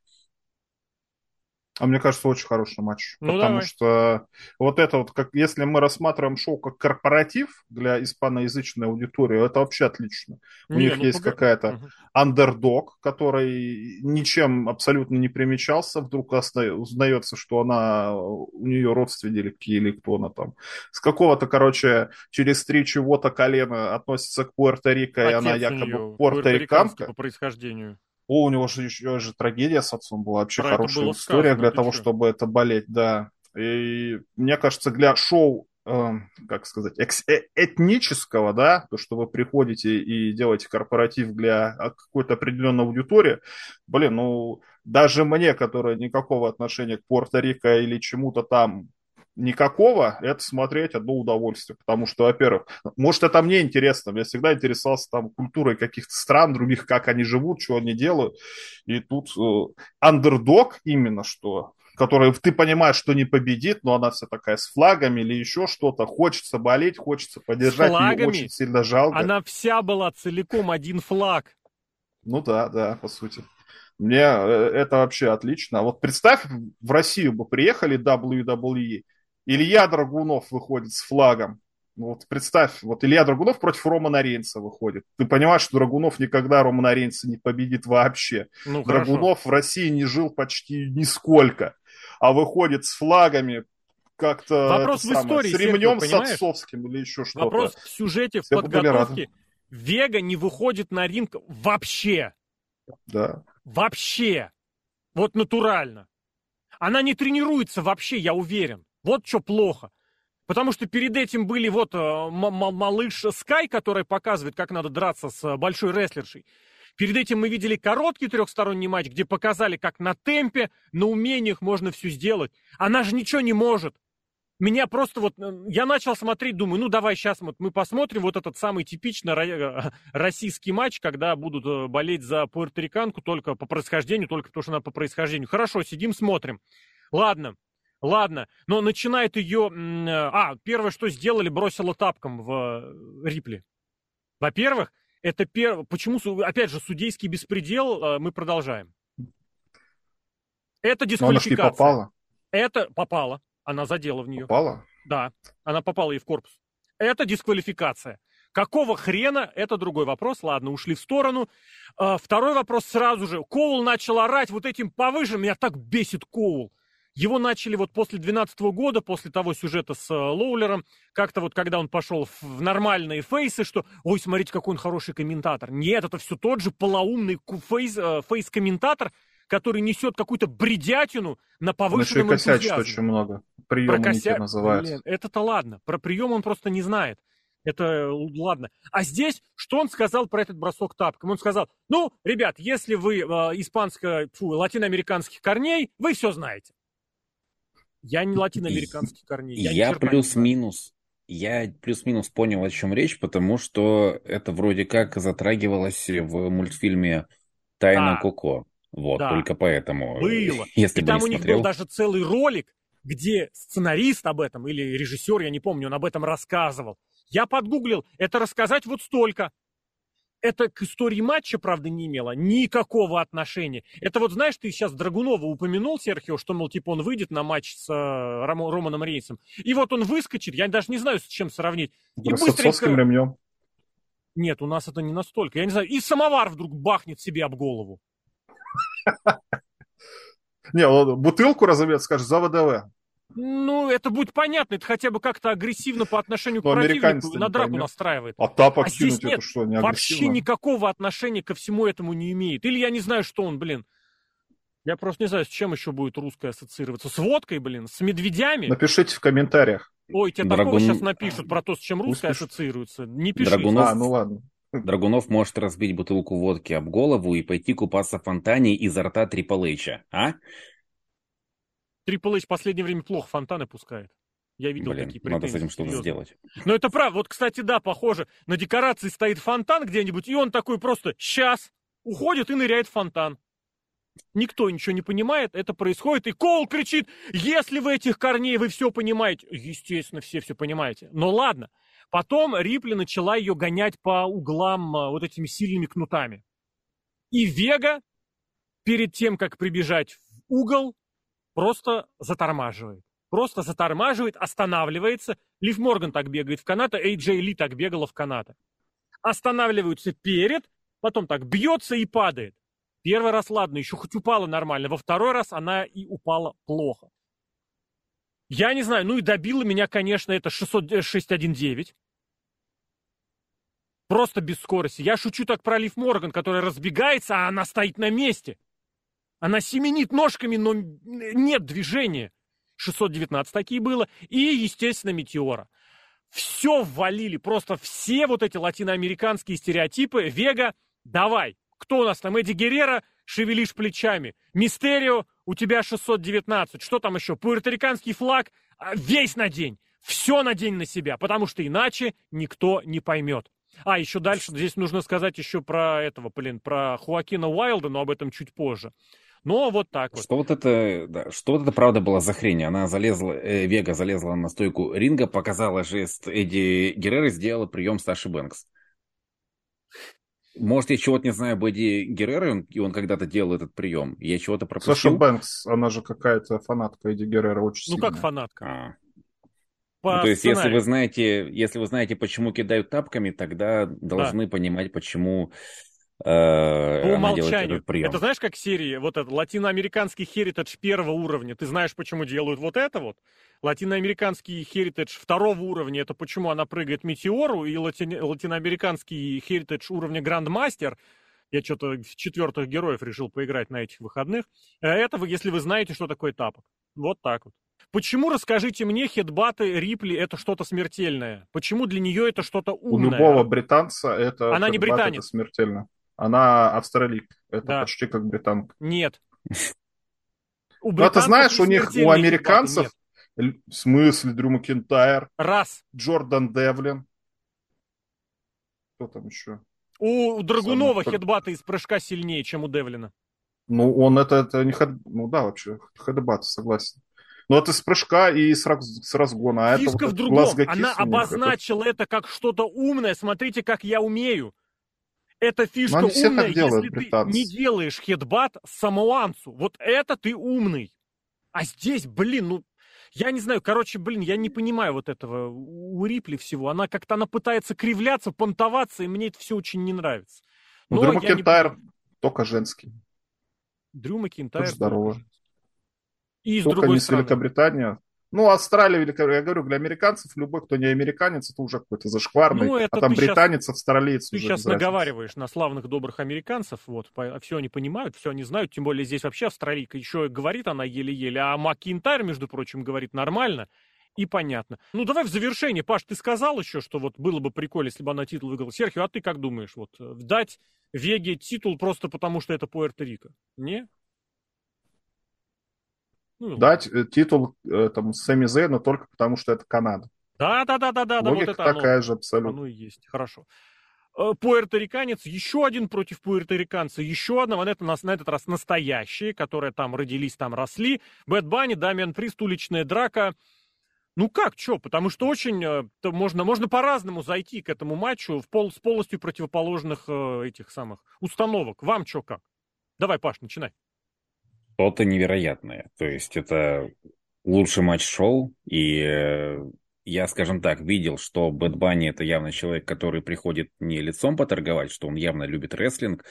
А мне кажется, очень хороший матч. Ну, потому давай. что вот это вот, как если мы рассматриваем шоу как корпоратив для испаноязычной аудитории, это вообще отлично. У Не, них ну, есть пога- какая-то Мгм. андердог, который ничем абсолютно не примечался, вдруг узнается, что она, у нее родственники или кто она там. С какого-то, короче, через три чего-то колена относится к Пуэрто-Рико, и она якобы пуэрториканка. по происхождению. О, у него же еще же трагедия с отцом была. Вообще Про хорошая история сказано, для того, чё? чтобы это болеть, да. И мне кажется, для шоу, э, как сказать, экс- э- этнического, да, то, что вы приходите и делаете корпоратив для а, какой-то определенной аудитории, блин, ну, даже мне, которая никакого отношения к Пуэрто-Рико или чему-то там никакого, это смотреть одно удовольствие, потому что, во-первых, может, это мне интересно, я всегда интересовался там культурой каких-то стран других, как они живут, что они делают, и тут э, андердог именно что, который ты понимаешь, что не победит, но она вся такая с флагами или еще что-то, хочется болеть, хочется поддержать, ее флагами? очень сильно жалко. Она вся была целиком один флаг. Ну да, да, по сути. Мне э, это вообще отлично. А вот представь, в Россию бы приехали WWE, Илья Драгунов выходит с флагом. Ну вот представь, вот Илья Драгунов против Романа Рейнса выходит. Ты понимаешь, что Драгунов никогда Романа Рейнса не победит вообще. Ну, хорошо. Драгунов в России не жил почти нисколько, а выходит с флагами как-то Вопрос в истории, с Серхио, ремнем понимаешь? Сацовским или еще что-то. Вопрос в сюжете, в Все были подготовке. Вега не выходит на ринг вообще. Да. Вообще. Вот натурально. Она не тренируется вообще, я уверен. Вот что плохо. Потому что перед этим были вот э, малыш Скай, который показывает, как надо драться с э, большой рестлершей. Перед этим мы видели короткий трехсторонний матч, где показали, как на темпе, на умениях можно все сделать. Она же ничего не может. Меня просто вот... э, Я начал смотреть, думаю, ну давай сейчас вот мы посмотрим вот этот самый типичный ро- российский матч, когда будут болеть за пуэрториканку только по происхождению, только потому что она по происхождению. Хорошо, сидим, смотрим. Ладно, ладно. Но начинает ее... э, А, первое, что сделали, бросила тапком в э, Рипли. Во-первых, это первое... Почему, опять же, судейский беспредел, э, мы продолжаем. Это Но она дисквалификация. попала. Это попало. Она задела в нее. Попала? Да, она попала ей в корпус. Это дисквалификация. Какого хрена, это другой вопрос. Ладно, ушли в сторону. Второй вопрос сразу же. Коул начал орать вот этим повыше. Меня так бесит Коул. Его начали вот после 2012 года, после того сюжета с э, Лоулером, как-то вот когда он пошел в, нормальные фейсы, что, ой, смотрите, какой он хороший комментатор. Нет, это все тот же полоумный фейс, э, фейс-комментатор, который несет какую-то бредятину на Он еще и повышенном косячит очень много. Те косяк, называют. блин, это-то ладно. Про прием он просто не знает. Это э, ладно. А здесь, что он сказал про этот бросок тапком? Он сказал, ну, ребят, если вы э, испанско, фу, латиноамериканских корней, вы все знаете. Я не латиноамериканских корней. Я, Я плюс-минус, я плюс-минус понял, о чем речь, потому что это вроде как затрагивалось в мультфильме «Тайна Да. Коко». Вот, Да. только поэтому, Было. если И бы там не у них смотрел... был даже целый ролик, где сценарист об этом, или режиссер, я не помню, он об этом рассказывал. Я подгуглил, это рассказать вот столько. Это к истории матча, правда, не имело никакого отношения. Это вот, знаешь, ты сейчас Драгунова упомянул, Серхио, что, мол, типа он выйдет на матч с э, Рамо- Романом Рейнсом. И вот он выскочит, я даже не знаю, с чем сравнить. И С отцовским быстренько... ремнем. Нет, у нас это не настолько. Я не знаю, и самовар вдруг бахнет себе об голову. Не, бутылку разобьет, скажет, за ВДВ. Ну, это будет понятно, это хотя бы как-то агрессивно по отношению к Но противнику американец-то на драку поймет. настраивает. А тапок А здесь кинуть, нет, это что, не Вообще никакого отношения ко всему этому не имеет. Или я не знаю, что он, блин. Я просто не знаю, с чем еще будет русское ассоциироваться. С водкой, блин, с медведями. Напишите в комментариях. Ой, тебе такого Драгун- сейчас напишут про то, с чем русское пишут. ассоциируется. Не пишите. Драгунов- А, ну ладно. Драгунов может разбить бутылку водки об голову и пойти купаться в фонтане изо рта Трипл а? Трипл Эйч в последнее время плохо фонтаны пускает. Я видел Блин, такие надо с претензии, этим что-то серьезно. сделать. Но это правда. Вот, кстати, да, похоже. На декорации стоит фонтан где-нибудь, и он такой просто «сейчас» уходит и ныряет в фонтан. Никто ничего не понимает, это происходит, и Коул кричит, если вы этих корней, вы все понимаете. Естественно, все все понимаете. Но ладно, Потом Рипли начала ее гонять по углам а, вот этими сильными кнутами. И Вега перед тем, как прибежать в угол, просто затормаживает. Просто затормаживает, останавливается. Лив Морган так бегает в каната, Эй Джей Ли так бегала в каната. Останавливаются перед, потом так бьется и падает. Первый раз, ладно, еще хоть упала нормально. Во второй раз она и упала плохо. Я не знаю, ну и добила меня, конечно, это 619. Э, Просто без скорости. Я шучу так про Лив Морган, которая разбегается, а она стоит на месте. Она семенит ножками, но нет движения. 619 такие было. И, естественно, Метеора. Все ввалили, просто все вот эти латиноамериканские стереотипы. Вега, давай. Кто у нас там? Эдди Геррера, шевелишь плечами. Мистерио, у тебя 619. Что там еще? Пуэрториканский флаг, а, весь на день. Все надень на себя, потому что иначе никто не поймет. А, еще дальше здесь нужно сказать еще про этого, блин, про Хуакина Уайлда, но об этом чуть позже. Но вот так вот. Что вот это, да, что вот это правда была за хрень? Она залезла, э, Вега залезла на стойку ринга, показала жест Эдди Геррера, сделала прием Саши Бэнкс. Может, я чего-то не знаю об Эдди Геррера, и он когда-то делал этот прием. Я чего-то пропустил. Саша Бэнкс, она же какая-то фанатка Эдди Геррера очень Ну, сильная. как фанатка? А. ну, то есть, если вы знаете, если вы знаете, почему кидают тапками, тогда должны да. понимать, почему Э, По умолчанию. Это знаешь, как серии, вот этот латиноамериканский херитедж первого уровня. Ты знаешь, почему делают вот это вот? Латиноамериканский херитедж второго уровня, это почему она прыгает метеору, и лати... латиноамериканский херитедж уровня грандмастер, я что-то в четвертых героев решил поиграть на этих выходных. Э, это вы, если вы знаете, что такое тапок. Вот так вот. Почему, расскажите мне, хедбаты Рипли это что-то смертельное? Почему для нее это что-то умное? У любого британца это Она не британец. Это смертельно. Она австралик. Это да. почти как британка. Нет. У ну, ты знаешь, у них, у американцев, нет. в смысле, Дрю Макентайр. Раз. Джордан Девлин. Кто там еще? У Драгунова Самый... хедбаты из прыжка сильнее, чем у Девлина. Ну, он это, это не хед... Ну да, вообще, хедбат, согласен. Но это с прыжка и с, раз... с разгона. А Фишка это в другом. Она обозначила это... это как что-то умное. Смотрите, как я умею. Это фишка Но все умная, так делают, если британцы. ты не делаешь хедбат самоанцу. Вот это ты умный. А здесь, блин, ну, я не знаю, короче, блин, я не понимаю вот этого у Рипли всего. Она как-то, она пытается кривляться, понтоваться, и мне это все очень не нравится. Ну, Дрю Макентайр не... только женский. Дрю Макентайр. здорово. И с только другой не стороны. Великобритания. Ну, Австралия, Великобритания, я говорю, для американцев любой, кто не американец, это уже какой-то зашкварный. Ну, это а там британец, сейчас, австралиец. Ты сейчас наговариваешь на славных добрых американцев, вот, все они понимают, все они знают, тем более здесь вообще австралийка еще говорит она еле-еле, а Макинтайр, между прочим, говорит нормально и понятно. Ну, давай в завершение, Паш, ты сказал еще, что вот было бы прикольно, если бы она титул выиграла. Серхио, а ты как думаешь, вот, дать Веге титул просто потому, что это Пуэрто-Рико? Не? Ну, дать э, титул э, там Сэмми Зейну только потому, что это Канада. Да, да, да, да, да. Логика вот это такая оно, же абсолютно. Оно и есть, хорошо. Э, пуэрториканец, еще один против пуэрториканца, еще одного, на, это, на этот раз настоящие, которые там родились, там росли. Бэт Банни, Дамиан Прист, уличная драка. Ну как, что? Потому что очень можно, можно по-разному зайти к этому матчу в пол, с полностью противоположных этих самых установок. Вам что как? Давай, Паш, начинай что-то невероятное. То есть это лучший матч шоу, и э, я, скажем так, видел, что Бэд Банни это явно человек, который приходит не лицом поторговать, что он явно любит рестлинг,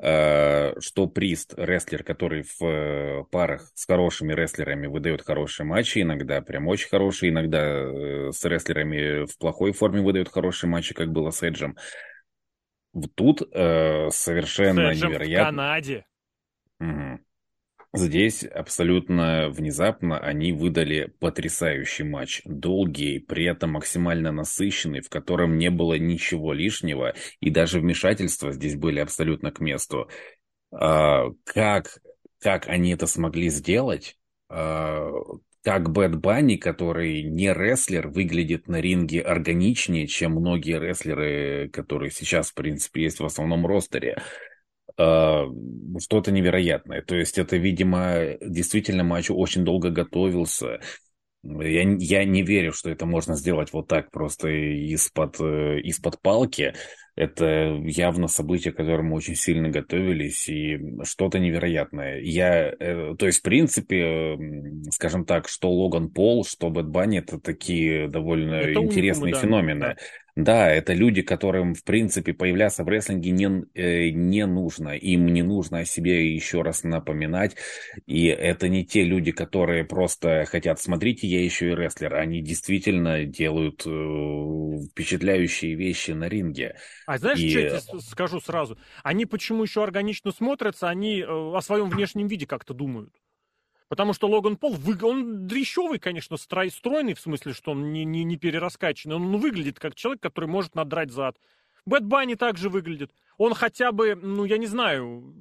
э, что Прист, рестлер, который в э, парах с хорошими рестлерами выдает хорошие матчи, иногда прям очень хорошие, иногда с рестлерами в плохой форме выдает хорошие матчи, как было с Эджем. Тут совершенно с невероятно. в Канаде. Угу. Здесь абсолютно внезапно они выдали потрясающий матч, долгий, при этом максимально насыщенный, в котором не было ничего лишнего, и даже вмешательства здесь были абсолютно к месту. А, как, как они это смогли сделать? А, как Бэт Банни, который не рестлер, выглядит на ринге органичнее, чем многие рестлеры, которые сейчас, в принципе, есть в основном ростере. А, что-то невероятное. То есть это, видимо, действительно матч очень долго готовился. Я, я не верю, что это можно сделать вот так просто из-под э, из-под палки. Это явно событие, к которому очень сильно готовились, и что-то невероятное. Я, э, то есть, в принципе, скажем так, что Логан Пол, что Бэт Банни, это такие довольно это интересные да. феномены. Да. Да, это люди, которым, в принципе, появляться в рестлинге не, э, не нужно. Им не нужно о себе еще раз напоминать. И это не те люди, которые просто хотят, смотрите, я еще и рестлер. Они действительно делают э, впечатляющие вещи на ринге. А знаешь, и... что я тебе скажу сразу? Они почему еще органично смотрятся, они э, о своем внешнем виде как-то думают. Потому что Логан Пол, он дрещевый, конечно, строй, стройный, в смысле, что он не, не, не перераскачанный. Он выглядит как человек, который может надрать зад. Бэд Банни также выглядит. Он хотя бы, ну, я не знаю,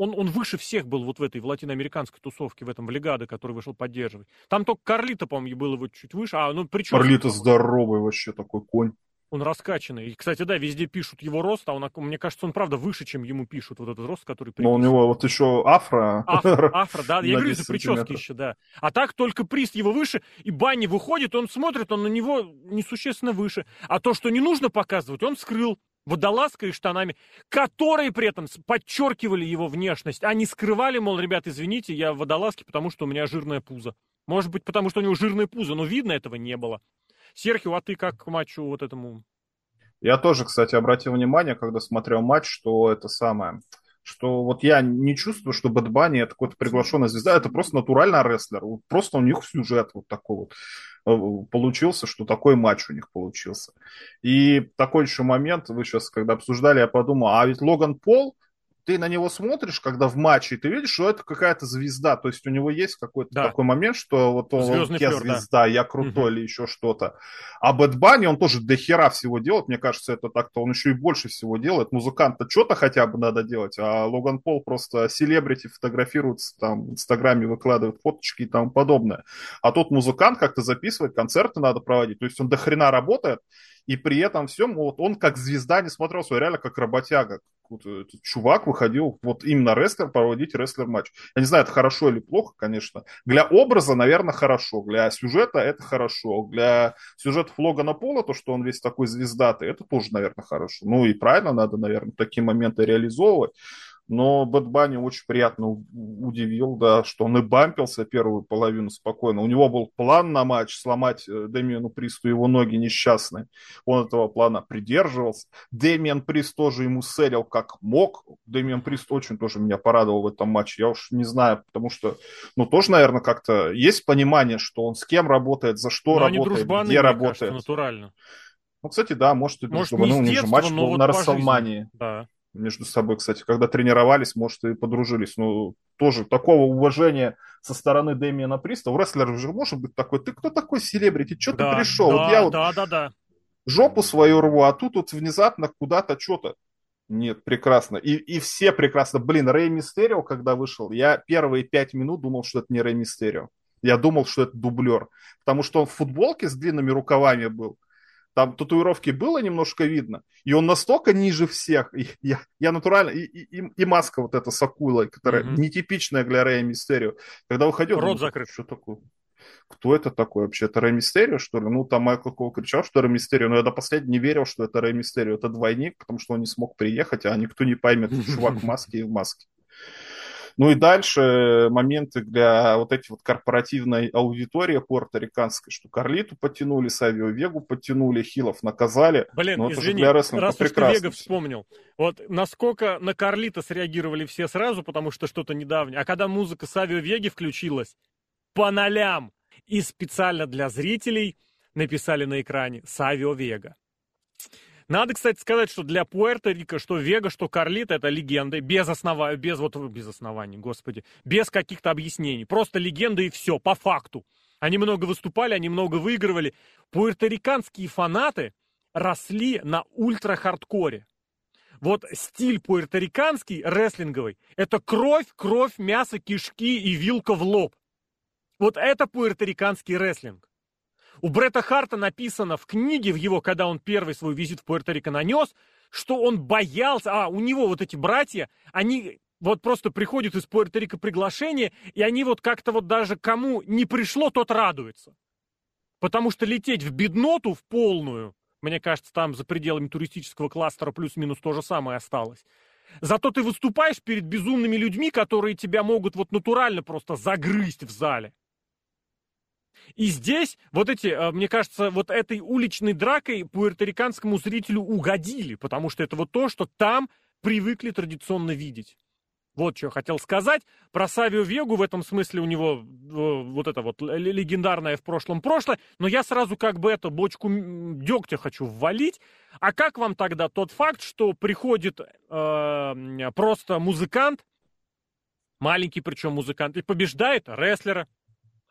он, он выше всех был вот в этой, в латиноамериканской тусовке, в этом, в Легадо, который вышел поддерживать. Там только Карлито, по-моему, был его чуть выше. А, ну, причем... Карлито здоровый вообще такой конь. Он раскачанный. И, кстати, да, везде пишут его рост, а он, мне кажется, он правда выше, чем ему пишут вот этот рост, который Но у него вот еще афро. Афро, афро да, я говорю, из-за прически еще, да. А так только Прист его выше, и Банни выходит, он смотрит, он на него несущественно выше. А то, что не нужно показывать, он скрыл водолазкой и штанами, которые при этом подчеркивали его внешность, а не скрывали, мол, ребят, извините, я в водолазке, потому что у меня жирное пузо. Может быть, потому что у него жирное пузо, но видно этого не было. Серхио, а ты как к матчу вот этому? Я тоже, кстати, обратил внимание, когда смотрел матч, что это самое что вот я не чувствую, что Бэд Банни это какой-то приглашенная звезда, это просто натуральный рестлер. Просто у них сюжет вот такой вот э, получился, что такой матч у них получился. И такой еще момент, вы сейчас, когда обсуждали, я подумал, а ведь Логан Пол, ты на него смотришь, когда в матче, и ты видишь, что это какая-то звезда. То есть у него есть какой-то да. такой момент, что вот он, он я флёр, звезда, да. я крутой угу. или еще что-то. А Бэт Банни, он тоже до хера всего делает. Мне кажется, это так-то он еще и больше всего делает. Музыкант-то что-то хотя бы надо делать, а Логан Пол просто селебрити фотографируется, там в Инстаграме выкладывает фоточки и тому подобное. А тут музыкант как-то записывает, концерты надо проводить. То есть он до хрена работает, и при этом всем вот он как звезда не смотрелся, реально как работяга. Вот этот чувак выходил вот именно рестлер проводить рестлер матч. Я не знаю, это хорошо или плохо, конечно. Для образа, наверное, хорошо. Для сюжета это хорошо. Для сюжета Логана Пола, то, что он весь такой звездатый, это тоже, наверное, хорошо. Ну и правильно, надо, наверное, такие моменты реализовывать. Но Бэд Банни очень приятно удивил, да, что он и бампился первую половину спокойно. У него был план на матч сломать э, Дэмиану Присту его ноги несчастные. Он этого плана придерживался. Дэмиан Прист тоже ему селил как мог. Дэмиан Прист очень тоже меня порадовал в этом матче. Я уж не знаю, потому что, ну, тоже, наверное, как-то есть понимание, что он с кем работает, за что Но работает, где работает. Кажется, натурально. Ну, кстати, да, может, может чтобы, ну, у них же матч был вот на Расселмании. Да между собой, кстати, когда тренировались, может, и подружились. Ну, тоже такого уважения со стороны Дэмиана Приста. У рестлера же может быть такой, ты кто такой селебрити, что да, ты пришел? Да, вот я вот да, да, да. жопу свою рву, а тут вот внезапно куда-то что-то. Нет, прекрасно. И, и все прекрасно. Блин, Рэй Мистерио, когда вышел, я первые пять минут думал, что это не Рэй Мистерио. Я думал, что это дублер. Потому что он в футболке с длинными рукавами был там татуировки было немножко видно, и он настолько ниже всех, и я, я натурально, и, и, и маска вот эта с акулой, которая mm-hmm. нетипичная для Рэя Мистерио. Когда выходил, рот думаю, закрыт. Что такое? Кто это такой вообще? Это Рэй Мистерио, что ли? Ну, там Майкл Кол кричал, что Рэй Мистерио, но я до последнего не верил, что это Рэй Мистерио. Это двойник, потому что он не смог приехать, а никто не поймет, чувак в маске и в маске. Ну и дальше моменты для вот этой вот корпоративной аудитории порториканской, что Карлиту потянули, Савио Вегу потянули, Хилов наказали. Блин, ну, извини, для раз уж ты Вега вспомнил. Вот насколько на Карлита среагировали все сразу, потому что что-то недавнее. А когда музыка Савио Веги включилась, по нолям. И специально для зрителей написали на экране Савио Вега. Надо, кстати, сказать, что для Пуэрто-Рико, что Вега, что Карлит это легенды, без основания, без вот, без оснований, господи, без каких-то объяснений. Просто легенда и все, по факту. Они много выступали, они много выигрывали. Пуэрториканские фанаты росли на ультра-хардкоре. Вот стиль пуэрториканский, рестлинговый, это кровь, кровь, мясо, кишки и вилка в лоб. Вот это пуэрториканский рестлинг. У Бретта Харта написано в книге, в его, когда он первый свой визит в Пуэрто-Рико нанес, что он боялся, а у него вот эти братья, они вот просто приходят из Пуэрто-Рико приглашение, и они вот как-то вот даже кому не пришло, тот радуется. Потому что лететь в бедноту в полную, мне кажется, там за пределами туристического кластера плюс-минус то же самое осталось. Зато ты выступаешь перед безумными людьми, которые тебя могут вот натурально просто загрызть в зале. И здесь вот эти, э, мне кажется, вот этой уличной дракой пуэрториканскому зрителю угодили, потому что это вот то, что там привыкли традиционно видеть. Вот что я хотел сказать. Про Савио Вегу в этом смысле у него э, вот это вот легендарное в прошлом прошлое. Но я сразу как бы эту бочку дегтя хочу ввалить. А как вам тогда тот факт, что приходит э, просто музыкант, маленький причем музыкант, и побеждает рестлера,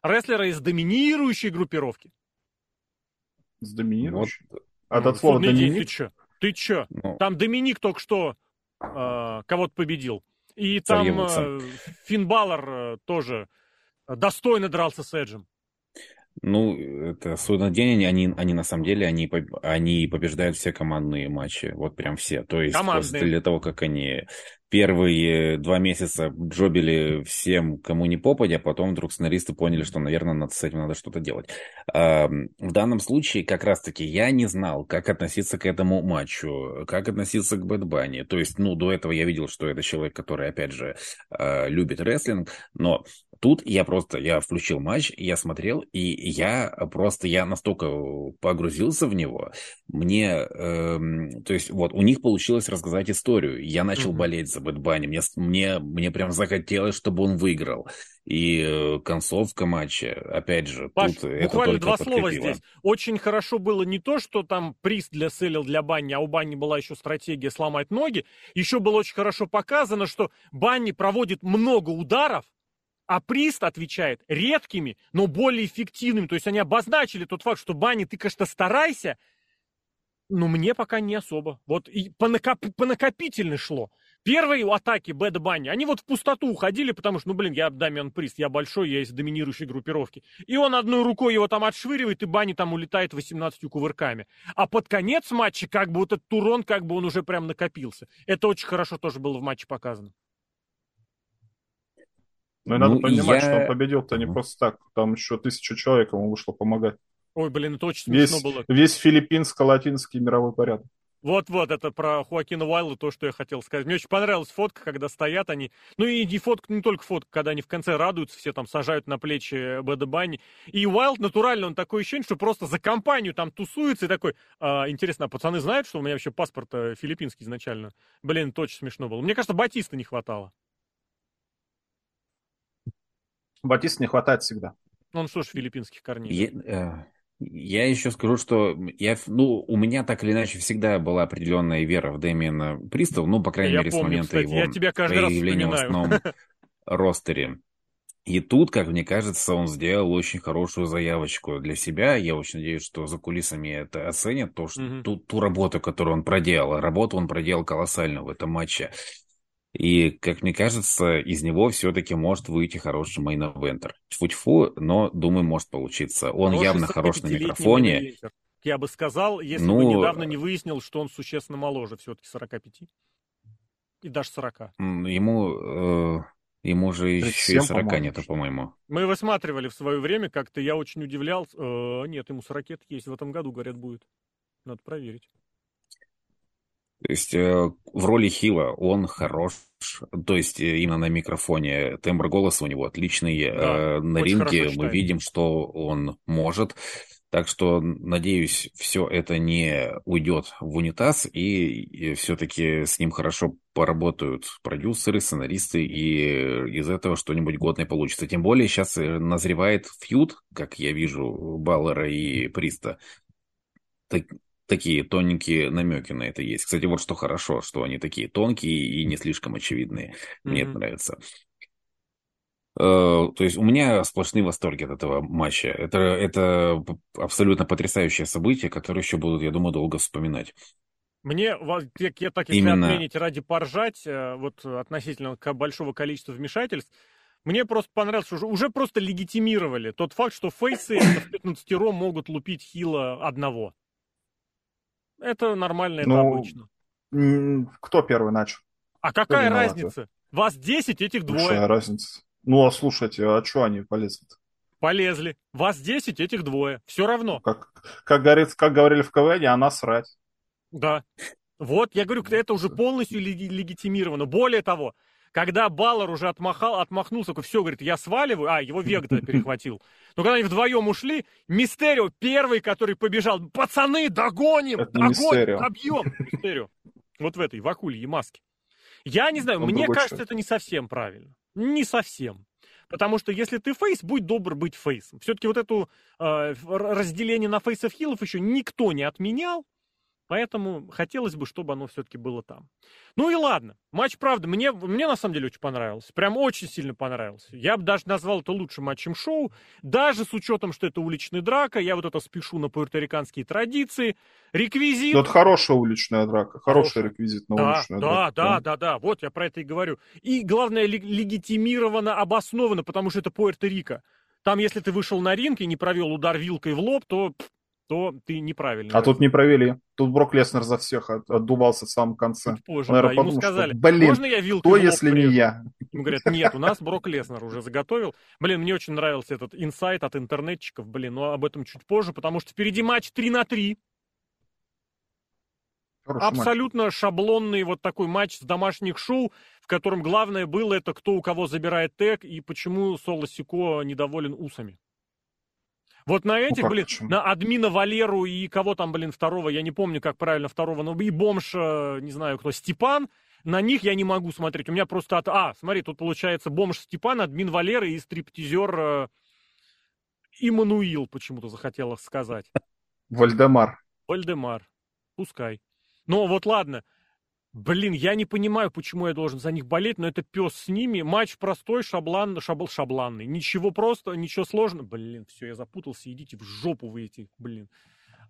рестлера из доминирующей группировки. С доминирующей? Вот. А ну, от слова Доминик? Ты чё? Ты чё? Ну. Там Доминик только что э, кого-то победил. И там э, Финн Баллар э, тоже достойно дрался с Эджем. Ну, это судный день, они, они на самом деле, они, они побеждают все командные матчи, вот прям все. То есть Командные. после того, как они первые два месяца джобили всем, кому не попадя, а потом вдруг сценаристы поняли, что, наверное, надо, с этим надо что-то делать. В данном случае, как раз-таки, я не знал, как относиться к этому матчу, как относиться к Бэтбани. То есть, ну, до этого я видел, что это человек, который, опять же, а, любит рестлинг, но тут я просто, я включил матч, я смотрел, и я просто, я настолько погрузился в него, мне, э, то есть, вот, у них получилось рассказать историю, я начал mm-hmm. болеть за Бэт Банни, мне, мне, мне прям захотелось, чтобы он выиграл. И э, концовка матча, опять же, Паш, тут это буквально два слова здесь. Очень хорошо было не то, что там приз для селил для Банни, а у Банни была еще стратегия сломать ноги. Еще было очень хорошо показано, что Банни проводит много ударов, а Прист отвечает редкими, но более эффективными. То есть они обозначили тот факт, что Банни, ты, конечно, старайся, но мне пока не особо. Вот и по, накоп... по накопительной шло. Первые атаки Бэда Банни, они вот в пустоту уходили, потому что, ну, блин, я Дамиан Прист, я большой, я из доминирующей группировки. И он одной рукой его там отшвыривает, и Банни там улетает 18 кувырками. А под конец матча, как бы вот этот турон, как бы он уже прям накопился. Это очень хорошо тоже было в матче показано. Ну и надо ну, понимать, я... что он победил-то не просто так. Там еще тысяча человек ему вышло помогать. Ой, блин, это очень смешно весь, было. Весь филиппинско-латинский мировой порядок. Вот-вот, это про Хуакина Уайла то, что я хотел сказать. Мне очень понравилась фотка, когда стоят они. Ну и не фотка, не только фотка, когда они в конце радуются, все там сажают на плечи Бэда Банни. И Уайлд натурально, он такое ощущение, что просто за компанию там тусуется и такой, а, интересно, а пацаны знают, что у меня вообще паспорт э, филиппинский изначально? Блин, это очень смешно было. Мне кажется, Батиста не хватало. Батиста не хватает всегда. Он что ж, филиппинских корней. Я, э, я еще скажу, что я, ну, у меня так или иначе всегда была определенная вера в Дэмиена Пристова, ну, по крайней я мере, помню, с момента кстати, его я тебя появления в основном ростере. И тут, как мне кажется, он сделал очень хорошую заявочку для себя. Я очень надеюсь, что за кулисами это оценят, то, что, mm-hmm. ту, ту работу, которую он проделал. Работу он проделал колоссально в этом матче. И, как мне кажется, из него все-таки может выйти хороший main eventer. Тьфу-тьфу, но, думаю, может получиться. Он хороший явно хорош на микрофоне. Я бы сказал, если ну, бы недавно не выяснил, что он существенно моложе все-таки 45. И даже 40. Ему... Э, ему же еще и 40 нету, по-моему. Мы высматривали в свое время, как-то я очень удивлялся. Э, нет, ему 40 есть в этом году, говорят, будет. Надо проверить. То есть э, в роли Хила он хорош, то есть э, именно на микрофоне тембр голоса у него отличный. Да, э, на ринге мы видим, что он может. Так что, надеюсь, все это не уйдет в унитаз, и, и все-таки с ним хорошо поработают продюсеры, сценаристы, и из этого что-нибудь годное получится. Тем более сейчас назревает фьюд, как я вижу, Баллера и Приста. Так, такие тоненькие намеки на это есть. Кстати, вот что хорошо, что они такие тонкие и не слишком очевидные. Мне mm-hmm. это нравится. Uh, то есть у меня сплошные восторги от этого матча. Это, это абсолютно потрясающее событие, которое еще будут, я думаю, долго вспоминать. Мне, я так если Именно... отменить ради поржать, э, вот относительно большого количества вмешательств, мне просто понравилось, что уже, уже просто легитимировали тот факт, что фейсы в 15 могут лупить хила одного. Это нормально, это ну, обычно. Кто первый начал? А какая разница? Вас 10, этих двое. Большая разница. Ну, а слушайте, а что они полезут? Полезли. Вас 10, этих двое. Все равно. Как, как, говорится, как говорили в КВН, а насрать. Да. Вот, я говорю, это уже полностью легитимировано. Более того, когда Баллар уже отмахал, отмахнулся, все, говорит, я сваливаю, а, его Вегда перехватил. Но когда они вдвоем ушли, Мистерио первый, который побежал, пацаны, догоним, Это огонь, добьем. Мистерио. Вот в этой, в акулье маске. Я не знаю, Он мне кажется, человек. это не совсем правильно. Не совсем. Потому что если ты фейс, будь добр быть фейсом. Все-таки вот это э, разделение на фейсов хилов еще никто не отменял. Поэтому хотелось бы, чтобы оно все-таки было там. Ну и ладно. Матч, правда, мне, мне на самом деле очень понравился. Прям очень сильно понравился. Я бы даже назвал это лучшим матчем шоу. Даже с учетом, что это уличная драка. Я вот это спешу на пуэрториканские традиции. Реквизит. Вот хорошая уличная драка. Хороший Хорошая. реквизит на да, уличную да, драку. Да, да, да, да. Вот я про это и говорю. И главное, легитимировано, обосновано, потому что это Пуэрто-Рико. Там, если ты вышел на ринг и не провел удар вилкой в лоб, то то ты неправильно. А тут не провели. Тут Брок Леснер за всех отдувался в самом конце. Чуть позже, наверное, да, подумал, ему сказали, что, блин, можно я вилку? Кто, если не я? Ему говорят, нет, у нас Брок Леснер уже заготовил. Блин, мне очень нравился этот инсайт от интернетчиков, блин, но об этом чуть позже, потому что впереди матч 3 на 3. Хороший Абсолютно матч. шаблонный вот такой матч с домашних шоу, в котором главное было это кто у кого забирает тег и почему Соло Сико недоволен усами. Вот на этих, ну, блин, почему? на админа Валеру и кого там, блин, второго, я не помню, как правильно второго, но и бомж, э, не знаю кто, Степан, на них я не могу смотреть. У меня просто от... А, смотри, тут получается бомж Степан, админ Валеры и стриптизер э... Иммануил почему-то захотел сказать. Вальдемар. Вальдемар. Пускай. Но вот ладно, Блин, я не понимаю, почему я должен за них болеть, но это пес с ними. Матч простой, шаблан, шабл, шабланный. Ничего просто, ничего сложного. Блин, все, я запутался, идите в жопу вы эти, блин.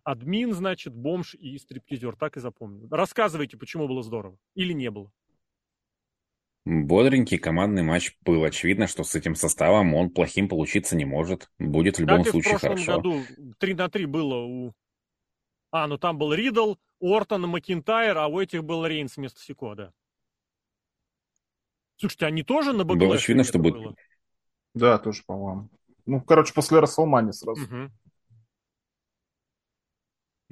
Один, значит, бомж и стриптизер, так и запомнил. Рассказывайте, почему было здорово. Или не было. Бодренький командный матч был. Очевидно, что с этим составом он плохим получиться не может. Будет в любом так случае в прошлом хорошо. году 3 на 3 было у... А, ну там был Ридл, Ортон и Макинтайр, а у этих был Рейнс вместо Сико, да. Слушайте, они тоже на БГЛ? Было очевидно, что будет. Было? Да, тоже, по-моему. Ну, короче, после Расселмани сразу. Угу.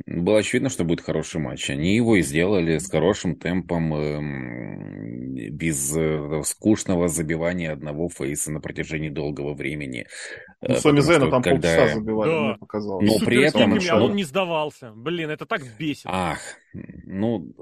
Было очевидно, что будет хороший матч. Они его и сделали с хорошим темпом, эм, без э, скучного забивания одного фейса на протяжении долгого времени. Ну, э, Сами Зейна там когда... полчаса забивали, да. мне показалось. Но при этом... А он не сдавался. Блин, это так бесит. Ах, ну,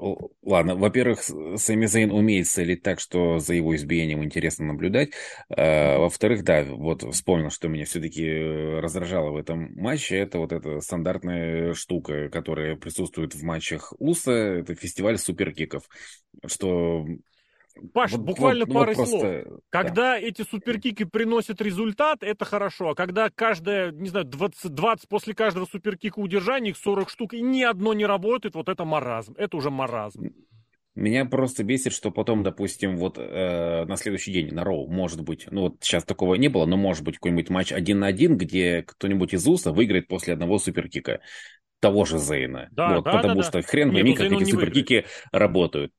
ладно. Во-первых, Сами Зейн умеет целить так, что за его избиением интересно наблюдать. А, во-вторых, да, вот вспомнил, что меня все-таки э, раздражало в этом матче. Это вот эта стандартная штука, которая присутствует в матчах УСА. Это фестиваль суперкиков. Что Паш, вот, буквально вот, ну, пару вот слов. Просто, когда да. эти суперкики приносят результат, это хорошо. А когда каждая, не знаю, 20, 20 после каждого суперкика удержания, их 40 штук, и ни одно не работает, вот это маразм. Это уже маразм. Меня просто бесит, что потом, допустим, вот э, на следующий день на Роу, может быть, ну вот сейчас такого не было, но может быть какой-нибудь матч один на один, где кто-нибудь из УСа выиграет после одного суперкика того же Зейна. Да, вот, да, потому да, что хрен пойми, как эти суперкики выиграет. работают.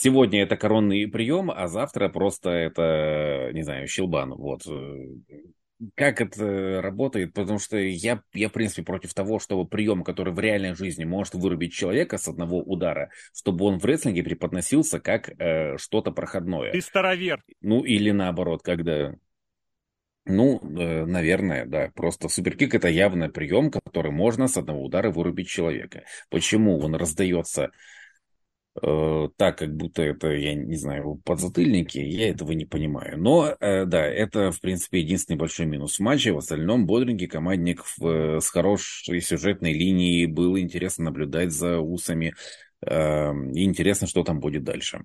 Сегодня это коронный прием, а завтра просто это, не знаю, щелбан. Вот. Как это работает? Потому что я, я, в принципе, против того, чтобы прием, который в реальной жизни может вырубить человека с одного удара, чтобы он в рестлинге преподносился как э, что-то проходное. Ты старовер. Ну, или наоборот, когда... Ну, э, наверное, да. Просто суперкик это явно прием, который можно с одного удара вырубить человека. Почему он раздается Э, так, как будто это, я не знаю, подзатыльники, я этого не понимаю. Но, э, да, это, в принципе, единственный большой минус матча. В остальном бодренький командник в, э, с хорошей сюжетной линией. Было интересно наблюдать за усами. И интересно, что там будет дальше.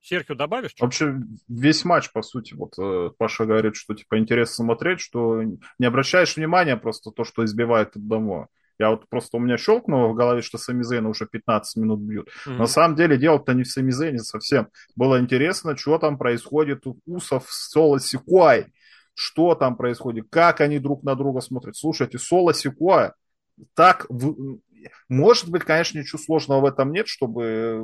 Серхио, добавишь? Что? Вообще, весь матч, по сути, вот Паша говорит, что, типа, интересно смотреть, что не обращаешь внимания просто то, что избивает одного. Я вот просто у меня щелкнуло в голове, что Сами Зейна уже 15 минут бьют. Mm-hmm. На самом деле дело-то не в Сами Зейне совсем. Было интересно, что там происходит у Усов с Соло Сикуай. Что там происходит, как они друг на друга смотрят. Слушайте, Соло Сикуай так в... может быть, конечно, ничего сложного в этом нет, чтобы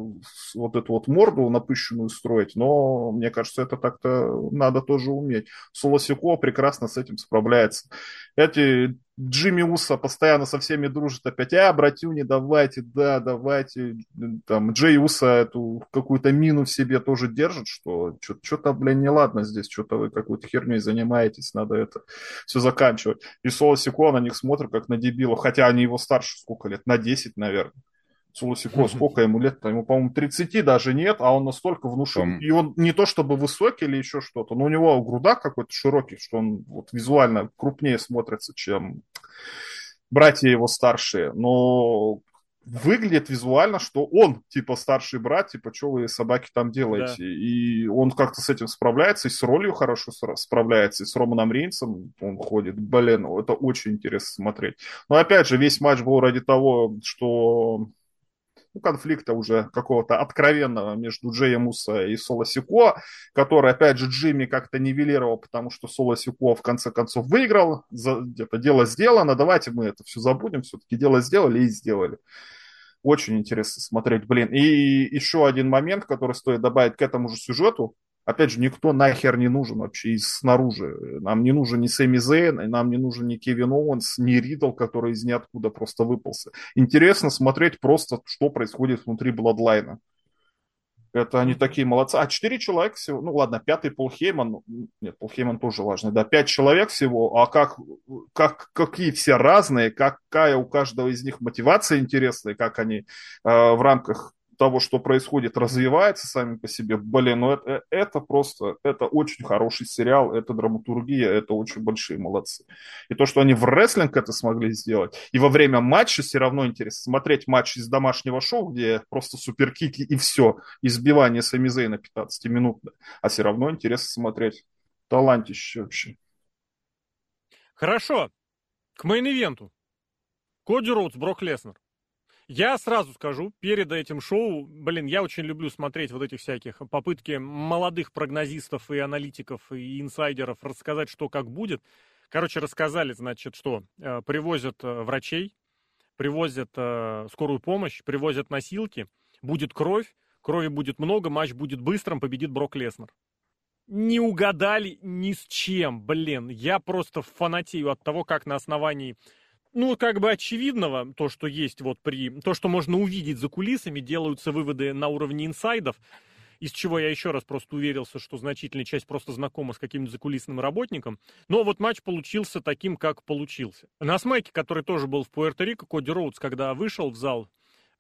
вот эту вот морду напыщенную строить, но мне кажется, это так-то надо тоже уметь. Солосико прекрасно с этим справляется. Эти Джимми Уса постоянно со всеми дружит опять, а, братюни, давайте, да, давайте. Там Джей Уса эту какую-то мину в себе тоже держит, что что-то, блин, неладно здесь, что-то вы какой-то херней занимаетесь, надо это все заканчивать. И Соло Сико на них смотрит как на дебилов, хотя они его старше сколько лет, на 10, наверное. Сулусико, сколько ему лет? Ему, по-моему, 30 даже нет, а он настолько внушительный. И он не то чтобы высокий или еще что-то, но у него груда какой-то широкий, что он вот визуально крупнее смотрится, чем братья его старшие. Но выглядит визуально, что он, типа, старший брат, типа, что вы, собаки, там делаете? Да. И он как-то с этим справляется, и с ролью хорошо справляется, и с Романом Рейнсом он ходит. Блин, это очень интересно смотреть. Но, опять же, весь матч был ради того, что ну, конфликта уже какого-то откровенного между Джеем Уса и Соло Сико, который, опять же, Джимми как-то нивелировал, потому что Соло Сико в конце концов выиграл, где-то дело сделано, давайте мы это все забудем, все-таки дело сделали и сделали. Очень интересно смотреть, блин. И еще один момент, который стоит добавить к этому же сюжету, Опять же, никто нахер не нужен вообще из снаружи. Нам не нужен ни Сэмми Зейн, нам не нужен ни Кевин Оуэнс, ни Ридл, который из ниоткуда просто выпался. Интересно смотреть просто, что происходит внутри Бладлайна. Это они такие молодцы. А четыре человека всего, ну ладно, пятый Пол Хейман, ну, нет, Пол Хейман тоже важный, да, пять человек всего, а как, как, какие все разные, какая у каждого из них мотивация интересная, как они э, в рамках того, что происходит, развивается сами по себе. Блин, ну это, это просто, это очень хороший сериал, это драматургия, это очень большие молодцы. И то, что они в рестлинг это смогли сделать, и во время матча все равно интересно смотреть матч из домашнего шоу, где просто суперкики и все, избивание Сами Зейна 15 минут, а все равно интересно смотреть. Талантище вообще. Хорошо. К мейн-ивенту. Коди Роудс, Брок Леснер. Я сразу скажу, перед этим шоу, блин, я очень люблю смотреть вот этих всяких попытки молодых прогнозистов и аналитиков и инсайдеров рассказать, что как будет. Короче, рассказали, значит, что э, привозят э, врачей, привозят э, скорую помощь, привозят носилки, будет кровь, крови будет много, матч будет быстрым, победит Брок Леснер. Не угадали ни с чем, блин. Я просто фанатею от того, как на основании ну, как бы очевидного, то, что есть вот при... То, что можно увидеть за кулисами, делаются выводы на уровне инсайдов, из чего я еще раз просто уверился, что значительная часть просто знакома с каким-то закулисным работником. Но вот матч получился таким, как получился. На смеке, который тоже был в Пуэрто-Рико, Коди Роудс, когда вышел в зал,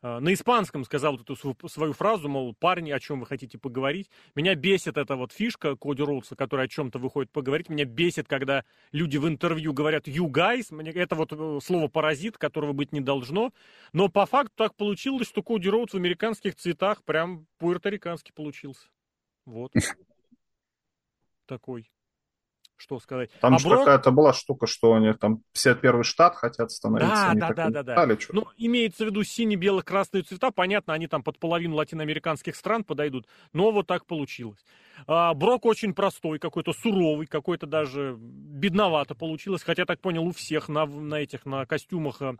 на испанском сказал эту свою фразу, мол, парни, о чем вы хотите поговорить. Меня бесит эта вот фишка Коди Роудса, который о чем-то выходит поговорить. Меня бесит, когда люди в интервью говорят «you guys». Мне, это вот э, слово «паразит», которого быть не должно. Но по факту так получилось, что Коди Роудс в американских цветах прям пуэрториканский получился. Вот. Такой что сказать. Там а же Брок... какая-то была штука, что они там 51 штат хотят становиться. Да, да, да, да, да. Ну, имеется в виду сине-бело-красные цвета, понятно, они там под половину латиноамериканских стран подойдут, но вот так получилось. А, Брок очень простой, какой-то суровый, какой-то даже бедновато получилось, хотя, так понял, у всех на, на этих, на костюмах а,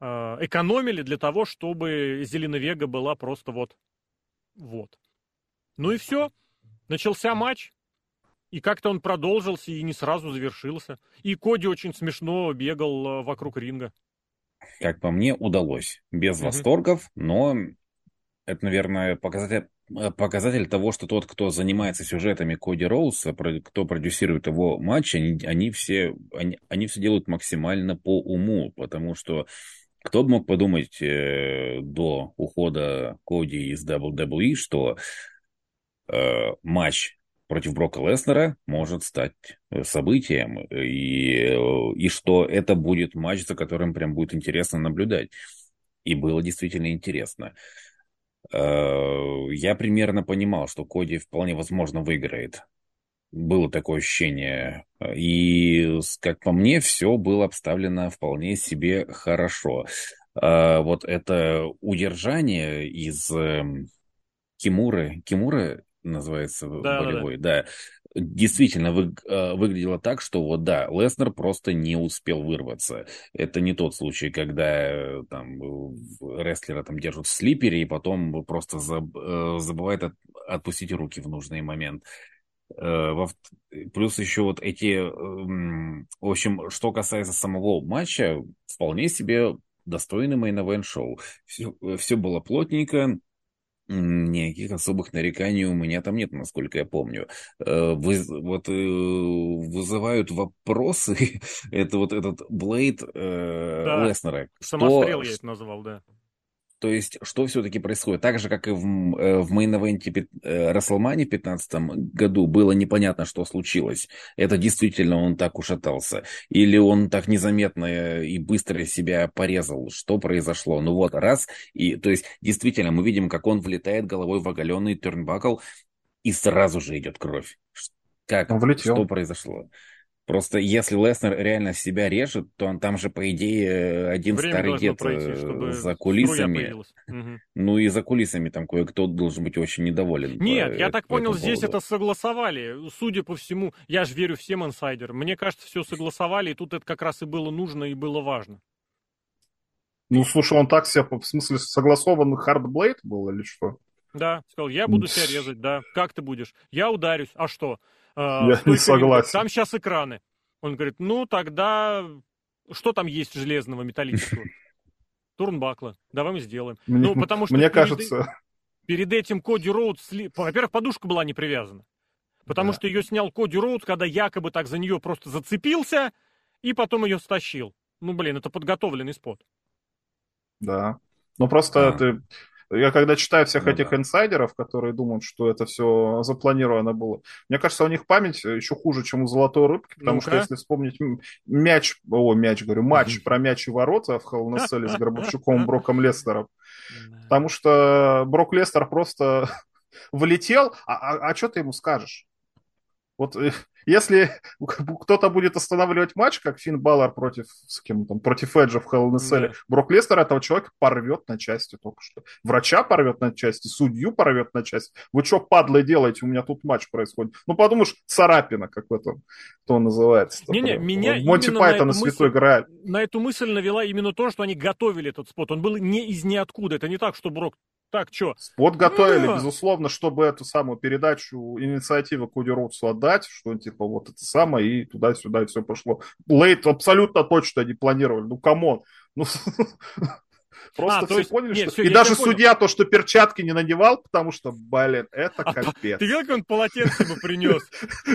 а экономили для того, чтобы Зелена Вега была просто вот, вот. Ну и все. Начался матч. И как-то он продолжился и не сразу завершился. И Коди очень смешно бегал э, вокруг ринга. Как по мне, удалось. Без угу. восторгов, но это, наверное, показатель, э, показатель того, что тот, кто занимается сюжетами Коди Роуса, кто продюсирует его матчи, они, они, все, они, они все делают максимально по уму, потому что кто бы мог подумать э, до ухода Коди из WWE, что э, матч против Брока Леснера может стать э, событием, и, э, и что это будет матч, за которым прям будет интересно наблюдать. И было действительно интересно. Э, я примерно понимал, что Коди вполне возможно выиграет. Было такое ощущение. И, как по мне, все было обставлено вполне себе хорошо. Вот это удержание из эм, Кимуры. Кимура называется да, болевой, да. да. действительно вы, э, выглядело так, что вот да, Леснер просто не успел вырваться. Это не тот случай, когда э, там рестлера там держат в слипере и потом просто заб, э, забывает от, отпустить руки в нужный момент. Плюс еще вот эти... В общем, что касается самого матча, вполне себе достойный мейн шоу. Все, все было плотненько, Никаких особых нареканий у меня там нет, насколько я помню. Э, вы, вот э, вызывают вопросы. это вот этот Блейд э, да. Леснера. Самострел что, я это назвал, да. То есть, что все-таки происходит? Так же, как и в, э, в мейн-эвенте э, Расселмани в 2015 году было непонятно, что случилось. Это действительно он так ушатался. Или он так незаметно и быстро себя порезал. Что произошло? Ну вот, раз. И, то есть, действительно, мы видим, как он влетает головой в оголенный тернбакл, и сразу же идет кровь. Как? Он влетел. Что произошло? Просто если Леснер реально себя режет, то он там же, по идее, один Время старый дед пройти, э, за кулисами. Угу. Ну и за кулисами там кое-кто должен быть очень недоволен. Нет, по, я так понял, здесь это согласовали. Судя по всему, я же верю всем инсайдерам. Мне кажется, все согласовали, и тут это как раз и было нужно, и было важно. Ну, слушай, он так себя, в смысле, согласованный hard blade был или что? Да, сказал, я буду себя резать, да. Как ты будешь? Я ударюсь. А что? А, Я не согласен. Там сейчас экраны. Он говорит, ну тогда что там есть железного, металлического? Турнбакла. Давай мы сделаем. Мне, ну, потому что мне перед, кажется... Перед этим Коди Роуд... Сли... Во-первых, подушка была не привязана. Потому да. что ее снял Коди Роуд, когда якобы так за нее просто зацепился, и потом ее стащил. Ну, блин, это подготовленный спот. Да. Ну, просто а. ты я когда читаю всех ну, этих да. инсайдеров, которые думают, что это все запланировано было, мне кажется, у них память еще хуже, чем у золотой рыбки, потому ну что если вспомнить мяч, о, мяч, говорю, матч про мяч и ворота в Hell с Гробовщиком Броком Лестером, потому что Брок Лестер просто влетел, а, а, а что ты ему скажешь? Вот э, если кто-то будет останавливать матч, как Финн Баллар против, с кем там, против Эджа в Hell in да. Брок Лестер этого человека порвет на части только что. Врача порвет на части, судью порвет на части. Вы что, падлы, делаете? У меня тут матч происходит. Ну, подумаешь, царапина, как в этом, кто называется. Не-не, меня Монти Пайтон на Святой Грааль. На эту мысль навела именно то, что они готовили этот spot. Он был не из ниоткуда. Это не так, что Брок так, что? Spot готовили, да. безусловно, чтобы эту самую передачу инициативы Коди Роудсу отдать, что типа вот это самое, и туда-сюда и все пошло. Blade абсолютно точно не планировали. Ну, come on. Ну, Просто а, все есть, поняли, нет, что... Все, и даже судья то, что перчатки не надевал, потому что, блин, это а, капец. Ты видел, как он полотенце ему принес?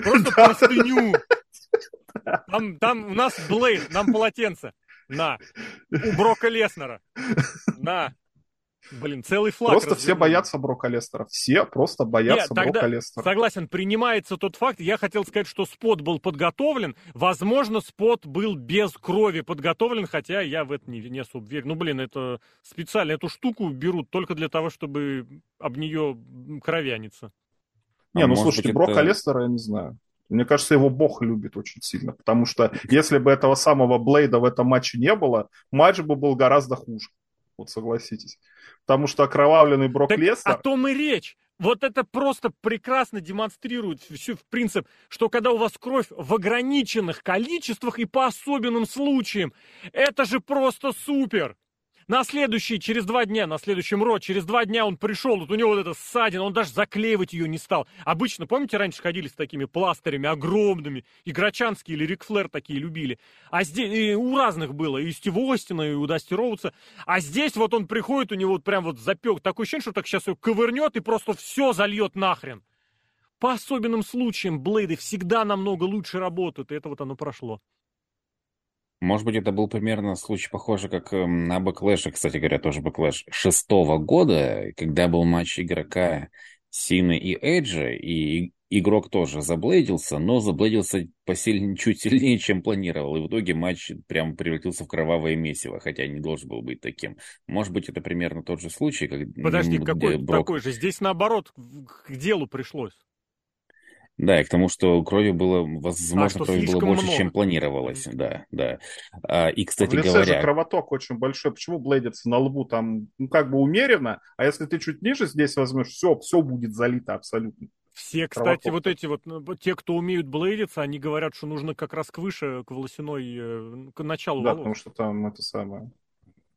Просто простыню. Там, там у нас Блейд, нам полотенце. На. У Брока Леснера. На. Блин, целый флаг. Просто развернул. все боятся Брока Лестера. Все просто боятся Нет, тогда, Брока Лестера. Согласен, принимается тот факт. Я хотел сказать, что спот был подготовлен. Возможно, спот был без крови подготовлен, хотя я в это не, не особо верю. Ну, блин, это специально эту штуку берут только для того, чтобы об нее кровяниться. Не, а ну слушайте, быть, Брока это... Лестера я не знаю. Мне кажется, его бог любит очень сильно, потому что если бы этого самого Блейда в этом матче не было, матч бы был гораздо хуже. Вот согласитесь потому что окровавленный Брок так Леснер... О том и речь. Вот это просто прекрасно демонстрирует всю в принцип, что когда у вас кровь в ограниченных количествах и по особенным случаям, это же просто супер. На следующий, через два дня, на следующем ро, через два дня он пришел, вот у него вот эта ссадина, он даже заклеивать ее не стал. Обычно, помните, раньше ходили с такими пластырями огромными, и Грачанский или Рик Флэр такие любили. А здесь и у разных было, и Стив Остина, и у Дасти Роудса. А здесь вот он приходит, у него вот прям вот запек, такое ощущение, что так сейчас его ковырнет и просто все зальет нахрен. По особенным случаям Блейды всегда намного лучше работают, и это вот оно прошло. Может быть, это был примерно случай похожий, как эм, на Backlash е, кстати говоря, тоже Backlash шестого года, когда был матч игрока Сины и Эджа, и игрок тоже заблейдился, но заблейдился посильнее, чуть сильнее, чем планировал. И в итоге матч прям превратился в кровавое месиво, хотя не должен был быть таким. Может быть, это примерно тот же случай, как... Подожди, какой Брок... такой же? Здесь наоборот к делу пришлось. Да, и к тому, что крови было, возможно, а, крови было больше, много. чем планировалось. Да, да. А, и, кстати в лице говоря... же кровоток очень большой. Почему блейдится на лбу там, ну, как бы умеренно, а если ты чуть ниже здесь возьмешь, все, все будет залито абсолютно. Все, кстати, вот эти вот, ну, те, кто умеют блейдиться, они говорят, что нужно как раз к выше, к волосяной, э, к началу Да, волос. потому что там это самое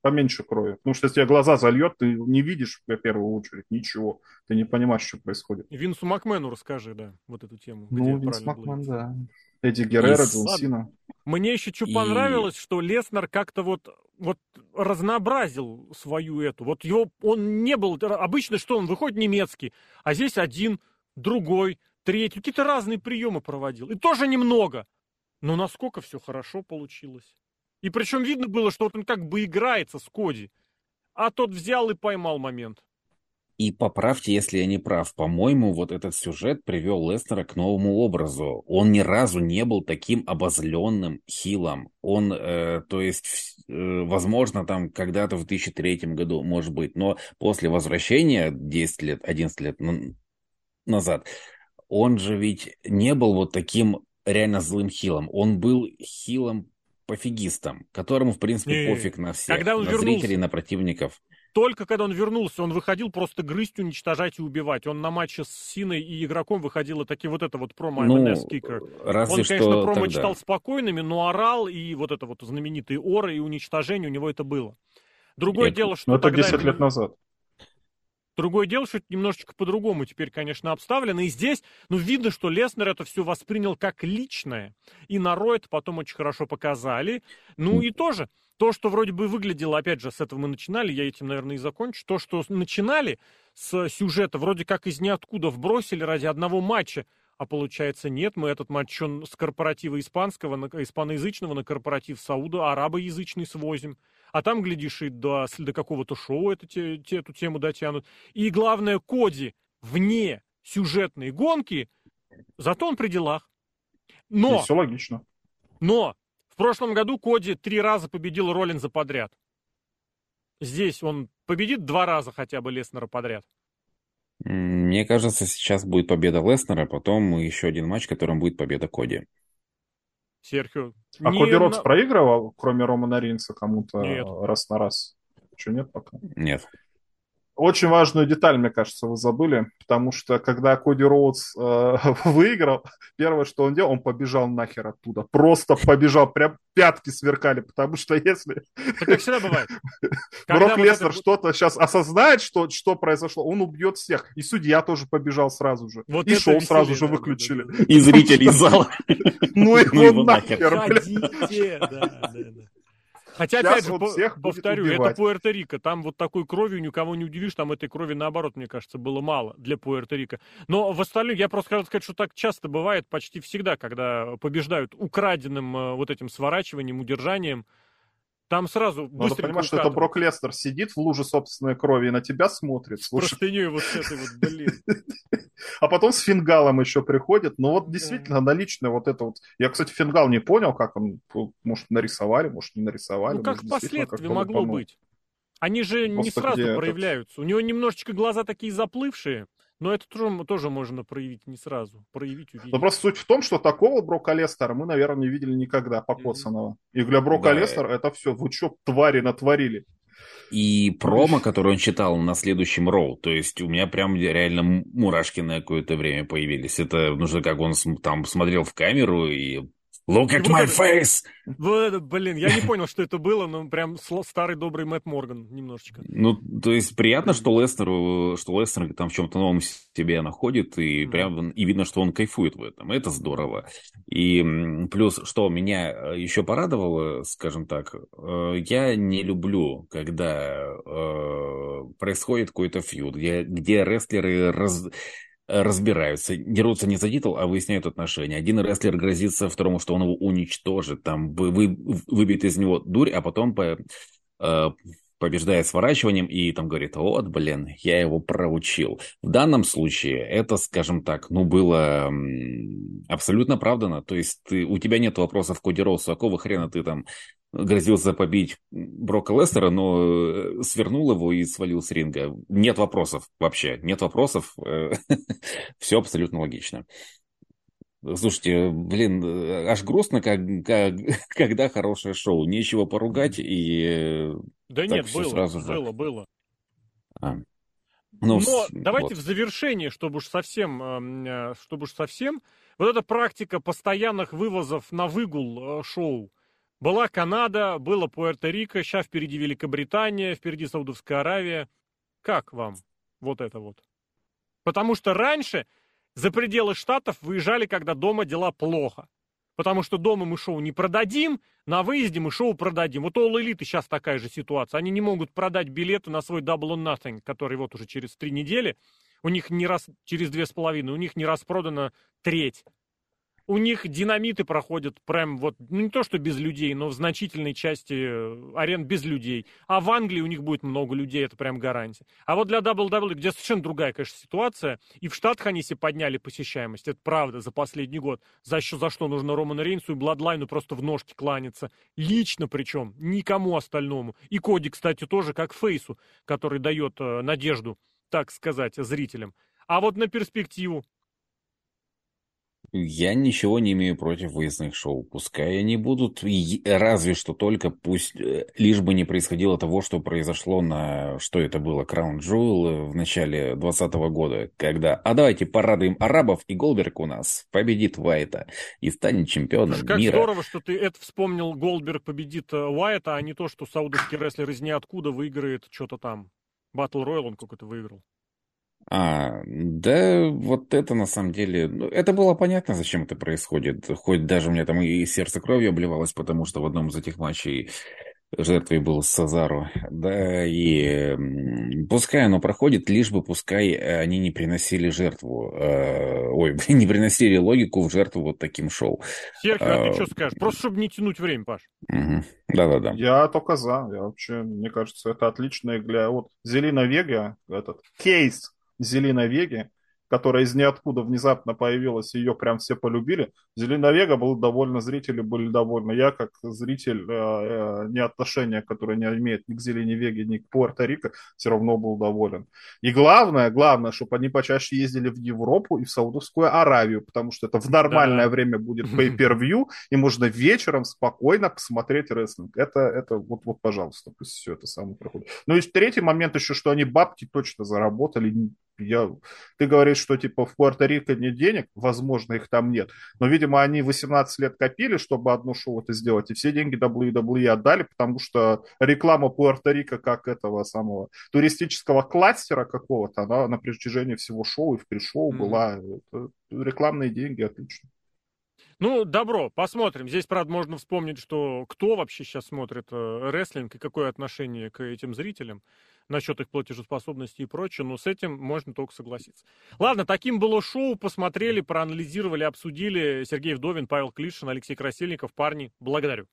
поменьше крови. Потому что если тебе глаза зальет, ты не видишь в первую очередь ничего. Ты не понимаешь, что происходит. Винсу Макмену расскажи, да, вот эту тему. Ну, Винс Макмен, да. Эдди Геррера, Джон Сина. Мне еще что и... понравилось, что Леснер как-то вот, вот разнообразил свою эту. Вот его, он не был, обычно что, он выходит немецкий, а здесь один, другой, третий, какие-то разные приемы проводил. И тоже немного. Но насколько все хорошо получилось. И причем видно было, что вот он как бы играется с Коди. А тот взял и поймал момент. И поправьте, если я не прав. По-моему, вот этот сюжет привел Лестера к новому образу. Он ни разу не был таким обозленным хилом. Он, э, то есть, э, возможно, там когда-то в 2003 году, может быть, но после возвращения 10 лет, 11 лет назад, он же ведь не был вот таким реально злым хилом. Он был хилом пофигистом, которому, в принципе, не, пофиг на всех, когда он на вернулся, зрителей, на противников. Только когда он вернулся, он выходил просто грызть, уничтожать и убивать. Он на матче с Синой и игроком выходил и таки вот это вот промо ну, кикер. Разве он, что конечно, промо тогда. читал спокойными, но орал, и вот это вот знаменитые оры и уничтожение у него это было. Другое Нет, дело, что... Ну, это 10 лет назад. Другое дело, что это немножечко по-другому теперь, конечно, обставлено. И здесь, ну, видно, что Леснер это все воспринял как личное. И на Ро это потом очень хорошо показали. Ну и тоже, то, что вроде бы выглядело, опять же, с этого мы начинали, я этим, наверное, и закончу, то, что начинали с сюжета, вроде как из ниоткуда вбросили ради одного матча, а получается нет, мы этот матч с корпоратива испанского, на, испаноязычного на корпоратив Сауда, арабоязычный свозим. А там, глядишь, и до, до какого-то шоу это, те, те, эту тему дотянут. И главное, Коди вне сюжетной гонки, зато он при делах. Но... И все логично. Но в прошлом году Коди три раза победил Роллинза подряд. Здесь он победит два раза хотя бы Леснера подряд. Мне кажется, сейчас будет победа Леснера, потом еще один матч, которым будет победа Коди. Серхио. А не Коди Рокс на... проигрывал, кроме Романа Ринса, кому-то нет. раз на раз? Что нет пока? Нет. Очень важную деталь, мне кажется, вы забыли, потому что когда Коди Роудс э, выиграл, первое, что он делал, он побежал нахер оттуда. Просто побежал, прям пятки сверкали, потому что если... Так всегда бывает. Брок Леснер это... что-то сейчас осознает, что, что произошло, он убьет всех. И судья тоже побежал сразу же. Вот и шоу сразу же выключили. И зрители из зала. Ну его ну нахер. Ходите, да, да, да. Хотя, Сейчас опять же, вот всех повторю, это Пуэрто-Рико. Там вот такой кровью никого не удивишь. Там этой крови, наоборот, мне кажется, было мало для Пуэрто-Рико. Но в остальном, я просто хотел сказать, что так часто бывает почти всегда, когда побеждают украденным э, вот этим сворачиванием, удержанием. Там сразу Надо понимать, что это Брок Лестер сидит в луже собственной крови и на тебя смотрит. С простыней вот с этой вот, блин. А потом с фингалом еще приходит. Ну вот действительно наличное вот это вот. Я, кстати, фингал не понял, как он, может, нарисовали, может, не нарисовали. Ну как последствия могло быть? Они же не сразу проявляются. У него немножечко глаза такие заплывшие. Но это тоже, тоже можно проявить не сразу. Проявить, увидеть. Но просто суть в том, что такого Брока Лестера мы, наверное, не видели никогда, покоцанного. Mm-hmm. И для Брока да. Лестера это все, вы что, твари натворили? И промо, который он читал на следующем роу, то есть у меня прям реально мурашки на какое-то время появились. Это нужно, как он там смотрел в камеру и Look at my face! Блин, я не понял, что это было, но прям старый добрый Мэтт Морган немножечко. Ну, то есть приятно, что Лестеру, что Лестер там в чем-то новом себе находит, и прям и видно, что он кайфует в этом. Это здорово. И плюс, что меня э, еще порадовало, скажем так, э, я не люблю, когда э, происходит какой-то фьюд, где, где рестлеры раз разбираются, дерутся не за титул, а выясняют отношения. Один рестлер грозится второму, что он его уничтожит, там вы, выбьет из него дурь, а потом по, э, побеждает сворачиванием и там говорит, вот, блин, я его проучил. В данном случае это, скажем так, ну, было абсолютно оправдано. То есть ты, у тебя нет вопросов к Коди Роусу, какого хрена ты там грозился побить Брока Лестера, но э, свернул его и свалил с ринга. Нет вопросов вообще, нет вопросов. Э, Все абсолютно логично. Слушайте, блин, э, аж грустно, как, как, когда хорошее шоу. Нечего поругать и... Да нет, было, сразу же. было, было. А. Ну, Но давайте вот. в завершении, чтобы уж совсем, эм, э, чтобы уж совсем, вот эта практика постоянных вывозов на выгул э, шоу. Была Канада, было Пуэрто-Рико, сейчас впереди Великобритания, впереди Саудовская Аравия. Как вам вот это вот? Потому что раньше за пределы штатов выезжали, когда дома дела плохо. Потому что дома мы шоу не продадим, на выезде мы шоу продадим. Вот у All Elite сейчас такая же ситуация. Они не могут продать билеты на свой Double or Nothing, который вот уже через три недели. У них не раз, через две с половиной, у них не распродана треть у них динамиты проходят прям вот, ну не то что без людей, но в значительной части э, арен без людей. А в Англии у них будет много людей, это прям гарантия. А вот для WWE, где совершенно другая, конечно, ситуация, и в Штатах они себе подняли посещаемость, это правда, за последний год. За, что, за что нужно Роману Рейнсу и Бладлайну просто в ножки кланяться. Лично причем, никому остальному. И Коди, кстати, тоже как Фейсу, который дает э, надежду, так сказать, зрителям. А вот на перспективу, я ничего не имею против выездных шоу. Пускай они будут, разве что только пусть, э, лишь бы не происходило того, что произошло на, что это было, Краун Jewel в начале 2020 года, когда, а давайте порадуем арабов, и Голберг у нас победит Уайта и станет чемпионом Слушай, как мира. здорово, что ты это вспомнил, Голдберг победит э, Уайта, а не то, что саудовский рестлер из ниоткуда выиграет что-то там. Батл Ройл он какой-то выиграл. А, да, вот это на самом деле, ну, это было понятно, зачем это происходит. Хоть даже у меня там и сердце кровью обливалось, потому что в одном из этих матчей жертвой был Сазару. Да, и пускай оно проходит, лишь бы пускай они не приносили жертву. Э, ой, не приносили логику в жертву вот таким шоу. Серхио, а, ты что скажешь? Просто чтобы не тянуть время, Паш. Да-да-да. Я только за. Я вообще, мне кажется, это отличная для Вот Зелина Вега, этот кейс Зеленовеги, которая из ниоткуда внезапно появилась, ее прям все полюбили. Зеленовега был довольно, зрители были довольны. Я, как зритель, э, э, не отношения, которое не имеет ни к Зеленовеге, ни к Пуэрто-Рико, все равно был доволен. И главное, главное, чтобы они почаще ездили в Европу и в Саудовскую Аравию, потому что это в нормальное да. время будет pay-per-view, и можно вечером спокойно посмотреть рестлинг. Это, это вот, вот, пожалуйста, пусть все это самое проходит. Ну и третий момент еще, что они бабки точно заработали, я, ты говоришь, что типа в Пуэрто-Рико нет денег, возможно, их там нет, но, видимо, они 18 лет копили, чтобы одно шоу это сделать, и все деньги WWE отдали, потому что реклама Пуэрто-Рико как этого самого туристического кластера какого-то, она на протяжении всего шоу и в пришоу mm-hmm. была. Это, рекламные деньги, отлично. Ну, добро, посмотрим. Здесь, правда, можно вспомнить, что кто вообще сейчас смотрит э, рестлинг и какое отношение к этим зрителям насчет их платежеспособности и прочее, но с этим можно только согласиться. Ладно, таким было шоу. Посмотрели, проанализировали, обсудили. Сергей Вдовин, Павел Клишин, Алексей Красильников. Парни, благодарю.